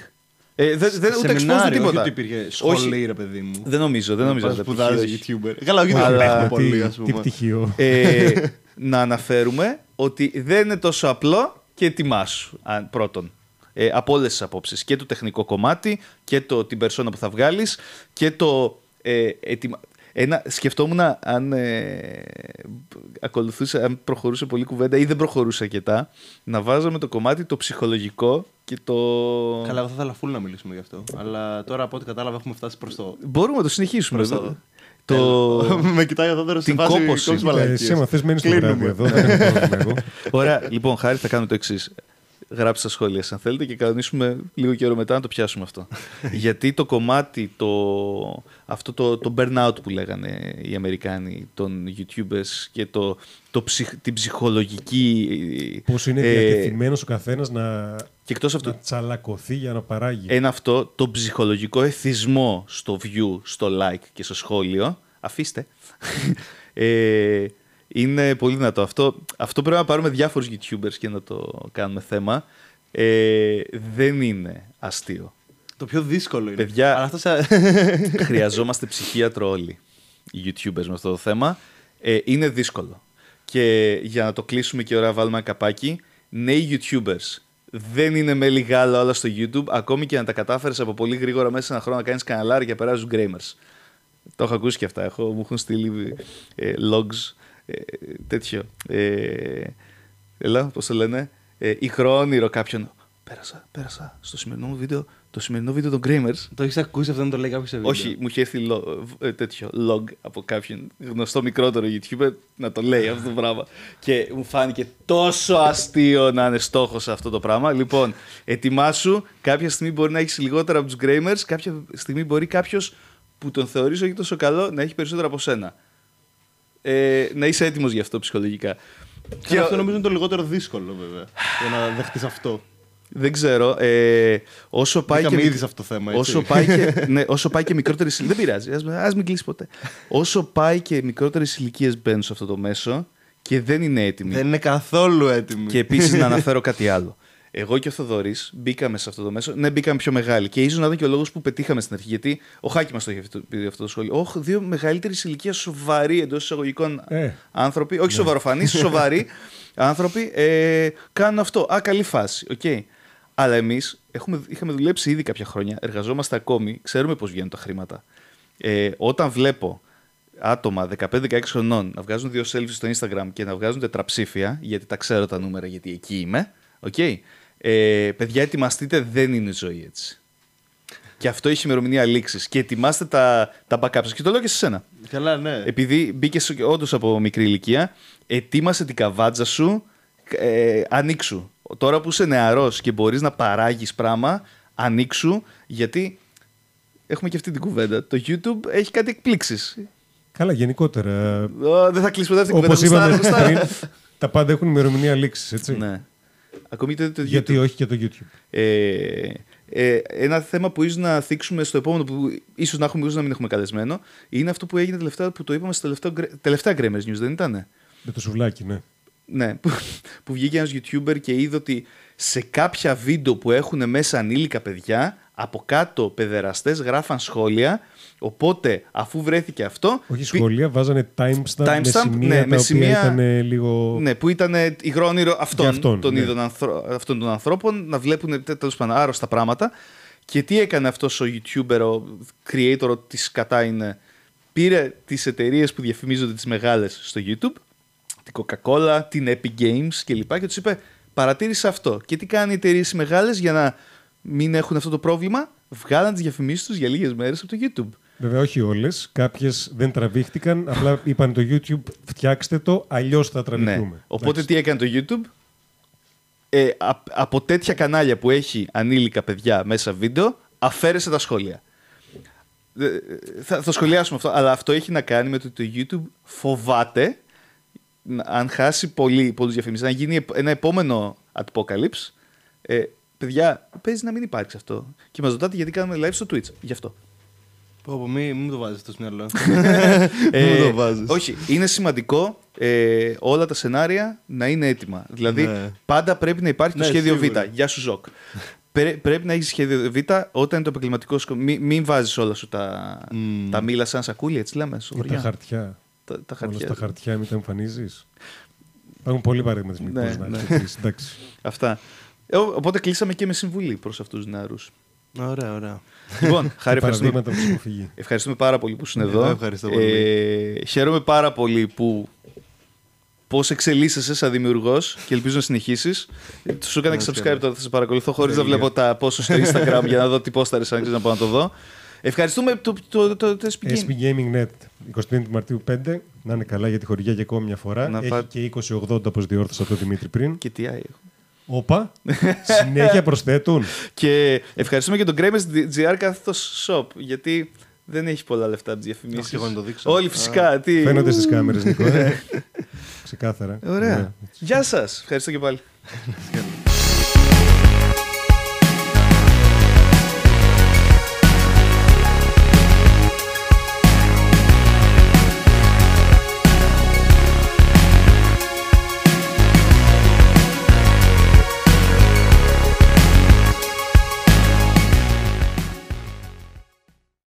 Ε, δεν, δεν, ούτε exposed Σεμινάριο, τίποτα. όχι ότι υπήρχε σχολή, ρε παιδί μου. Δεν νομίζω, δεν νομίζω. να να τα σπουδάζεις πτυχίο έχει. YouTuber. Καλά, όχι δεν Αλλά- έχουμε τι, πολύ, ας τι πούμε. πτυχίο. ε, να αναφέρουμε ότι δεν είναι τόσο απλό και ετοιμάσου αν- πρώτον. Ε, από όλες τις απόψεις. Και το τεχνικό κομμάτι και το, την περσόνα που θα βγάλεις και το. Ε, ετοιμα- Ένα, σκεφτόμουν αν ε, ακολουθούσε, αν προχωρούσε πολύ κουβέντα ή δεν προχωρούσε αρκετά, να βάζαμε το κομμάτι το ψυχολογικό και το. Καλά, εγώ θα ήθελα full να μιλήσουμε γι' αυτό. Αλλά τώρα από ό,τι κατάλαβα έχουμε φτάσει προς το. Μπορούμε να το συνεχίσουμε. Προς το- εδώ. το... Με κοιτάει εδώ τώρα σε Την φάση κόπωση. κόψεις Κοίτα, μαλακίες. εσύ, άμα θες, μένεις στο Κλείνουμε. βράδυ εδώ. Δεν έχω πρόβλημα εγώ. Ωραία, λοιπόν, χάρη θα κάνουμε το εξής. Γράψτε στα σχόλια, αν θέλετε, και κανονίσουμε λίγο καιρό μετά να το πιάσουμε αυτό. Γιατί το κομμάτι, το, αυτό το, το burnout που λέγανε οι Αμερικάνοι των YouTubers και το, το ψυχ, την ψυχολογική. Πώς είναι ε, διατεθειμένος ο καθένας να, Και εκτός αυτού, να τσαλακωθεί για να παράγει. ένα αυτό, το ψυχολογικό εθισμό στο view, στο like και στο σχόλιο. Αφήστε. ε, είναι πολύ δυνατό. Αυτό, αυτό πρέπει να πάρουμε διάφορους YouTubers και να το κάνουμε θέμα. Ε, δεν είναι αστείο. Το πιο δύσκολο είναι. Παιδιά- Αλλά αυτό σε... Χρειαζόμαστε ψυχίατρο όλοι οι YouTubers με αυτό το θέμα. Ε, είναι δύσκολο. Και για να το κλείσουμε και ωραία βάλουμε ένα καπάκι, νέοι YouTubers δεν είναι με λιγάλα όλα στο YouTube, ακόμη και να τα κατάφερες από πολύ γρήγορα μέσα σε ένα χρόνο να κάνεις καναλάρι και να περάσεις gamers. Το έχω ακούσει και αυτά. Έχω, μου έχουν στείλει ε, logs, ε, τέτοιο. Ε, έλα, πώς το λένε. Ε, ηχροόνειρο κάποιον. Πέρασα, πέρασα στο σημερινό μου βίντεο, το σημερινό βίντεο των Gamers το έχεις ακούσει αυτό να το λέει κάποιος σε βίντεο; όχι, μου είχε έρθει λο- ε, τέτοιο log από κάποιον γνωστό μικρότερο YouTuber να το λέει αυτό το πράγμα. Και μου φάνηκε τόσο αστείο να είναι στόχος αυτό το πράγμα. Λοιπόν, ετοιμάσου. Κάποια στιγμή μπορεί να έχεις λιγότερα από τους Gamers, κάποια στιγμή μπορεί κάποιος που τον θεωρείς όχι τόσο καλό να έχει περισσότερα από σένα. Ε, να είσαι έτοιμος γι' αυτό ψυχολογικά. Και αυτό νομίζω είναι το λιγότερο δύσκολο βέβαια. για να δεχτείς αυτό. Δεν ξέρω. Ε, όσο πάει Μπήκαμε και, ήδη σε αυτό το θέμα, έτσι. όσο πάει και, ναι, όσο πάει και μικρότερες ηλικίε. Δεν πειράζει. Ας, ας μην κλείσει ποτέ. όσο πάει και μικρότερες ηλικίες μπαίνουν σε αυτό το μέσο και δεν είναι έτοιμοι. Δεν είναι καθόλου έτοιμη. Και επίσης να αναφέρω κάτι άλλο. Εγώ και ο Θοδωρής μπήκαμε σε αυτό το μέσο. Ναι, μπήκαμε πιο μεγάλοι. Και ίσως να ήταν και ο λόγος που πετύχαμε στην αρχή. Γιατί ο Χάκη μας το είχε αυτό- πει αυτό το σχόλιο. Όχι, δύο μεγαλύτερης ηλικίας σοβαροί εντός εισαγωγικών Ε. άνθρωποι. Όχι σοβαροφανείς, σοβαροί άνθρωποι. Ε, κάνουν αυτό. Α, καλή φάση. Οκ. Αλλά εμείς είχαμε δουλέψει ήδη κάποια χρόνια, εργαζόμαστε ακόμη, ξέρουμε πώς βγαίνουν τα χρήματα. Ε, όταν βλέπω άτομα 15-16 χρονών να βγάζουν δύο selfies στο Instagram και να βγάζουν τετραψήφια, γιατί τα ξέρω τα νούμερα, γιατί εκεί είμαι. Okay. Ε, παιδιά, ετοιμαστείτε, δεν είναι ζωή έτσι. Και αυτό έχει ημερομηνία λήξης. Και ετοιμάστε τα, τα backups. Και το λέω και σε σένα. Καλά, ναι. Επειδή μπήκες όντως από μικρή ηλικία, ετοίμασε την καβάτζα σου, ε, ανοίξου. Τώρα που είσαι νεαρός και μπορείς να παράγεις πράγμα, ανοίξου, γιατί έχουμε και αυτή την κουβέντα. Το YouTube έχει κάτι εκπλήξεις. Καλά, γενικότερα. δεν θα κλείσουμε δεύτερη κουβέντα. Όπως είπαμε πριν, τα πάντα έχουν ημερομηνία λήξης, έτσι. Ναι. Ακόμη το, το Γιατί όχι και το YouTube. Ε, ε, ένα θέμα που ίσως να θίξουμε στο επόμενο, που ίσως να έχουμε, ίσως να μην έχουμε καλεσμένο, είναι αυτό που έγινε τελευταία, που το είπαμε στο τελευταίο, τελευταία Grammars News, δεν ήταν. Με το σουβλάκι, ναι. Ναι, που, που βγήκε ένας YouTuber και είδε ότι σε κάποια βίντεο που έχουν μέσα ανήλικα παιδιά, από κάτω παιδεραστές γράφαν σχόλια Οπότε, αφού βρέθηκε αυτό. Όχι σχολεία, βάζανε timestamp, timestamp με σημεία, ναι, με σημεία ήταν λίγο. Ναι, που ήταν υγρό όνειρο αυτών, αυτόν, των ναι. αυτών των ανθρώπων να βλέπουν τέλος πάντων άρρωστα πράγματα. Και τι έκανε αυτός ο YouTuber, ο creator της κατά είναι. Πήρε τις εταιρείες που διαφημίζονται τις μεγάλες στο YouTube, την Coca-Cola, την Epic Games κλπ. Και τους είπε: Παρατήρησε αυτό. Και τι κάνει οι εταιρείες μεγάλες για να μην έχουν αυτό το πρόβλημα, βγάλαν τις διαφημίσεις τους για λίγες μέρες από το YouTube. Βέβαια, όχι όλες. Κάποιες δεν τραβήχτηκαν. Απλά είπαν το YouTube, φτιάξτε το, αλλιώς θα τραβηχτούμε. Ναι. Οπότε τι έκανε το YouTube; Ε, από τέτοια κανάλια που έχει ανήλικα παιδιά μέσα βίντεο, αφαίρεσε τα σχόλια. Ε, θα, θα σχολιάσουμε αυτό, αλλά αυτό έχει να κάνει με το ότι το YouTube φοβάται αν χάσει πολύ, πολλούς διαφημίσεις, να γίνει ένα επόμενο apocalypse, ε, παιδιά, παίζει να μην υπάρξει αυτό. Και μας ρωτάτε γιατί κάνουμε live στο Twitch. Γι' αυτό. Πω, μην, μην το βάζεις αυτό στο μυαλό. ε, το βάζεις. Όχι, είναι σημαντικό ε, όλα τα σενάρια να είναι έτοιμα. Δηλαδή, ναι. πάντα πρέπει να υπάρχει το ναι, σχέδιο Β. Γεια σου, Ζοκ. πρέπει να έχεις σχέδιο Β όταν είναι το επαγγελματικό σου. Μην, μην βάζεις όλα σου τα, mm. τα μήλα σαν σακούλια, έτσι λέμε. Ή τα χαρτιά. Τα, τα χαρτιά. Όλα στα χαρτιά, μην τα εμφανίζεις. Υπάρχουν πολλοί παραδείγματα ναι, ναι. Αυτά. Ε, οπότε κλείσαμε και με συμβουλή προς αυτούς τους νεαρούς. Ωραία, ωραία. Λοιπόν, Χάρη ευχαριστούμε, ευχαριστούμε πάρα πολύ που ήσουν εδώ. Ευχαριστώ πολύ. Ε, χαίρομαι πάρα πολύ που πώς εξελίσσεσαι σαν δημιουργός και ελπίζω να συνεχίσεις. Σου έκανα και subscribe τώρα, θα σε παρακολουθώ χωρίς να βλέπω τα πόσο στο Instagram για να δω τι πώ θα αν να πάω να το δω. Ευχαριστούμε το, το, το, το SP Gaming. SP Gaming Net 25 Μαρτίου 5. Να είναι καλά για τη χορηγία για ακόμη μια φορά. Να Έχει πά... και 2080 όπως διόρθωσα το Δημήτρη πριν. Και τι έχω. Όπα. Συνέχεια προσθέτουν. και ευχαριστούμε και τον Gamers GR κάθετο shop. Γιατί δεν έχει πολλά λεφτά από τις διαφημίσεις. Εγώ να το δείξω. Όλοι φυσικά. Τι... Φαίνονται στις κάμερες, Νικό. Ε. Ξεκάθαρα. Ωραία. Γεια σας. Ευχαριστώ και πάλι.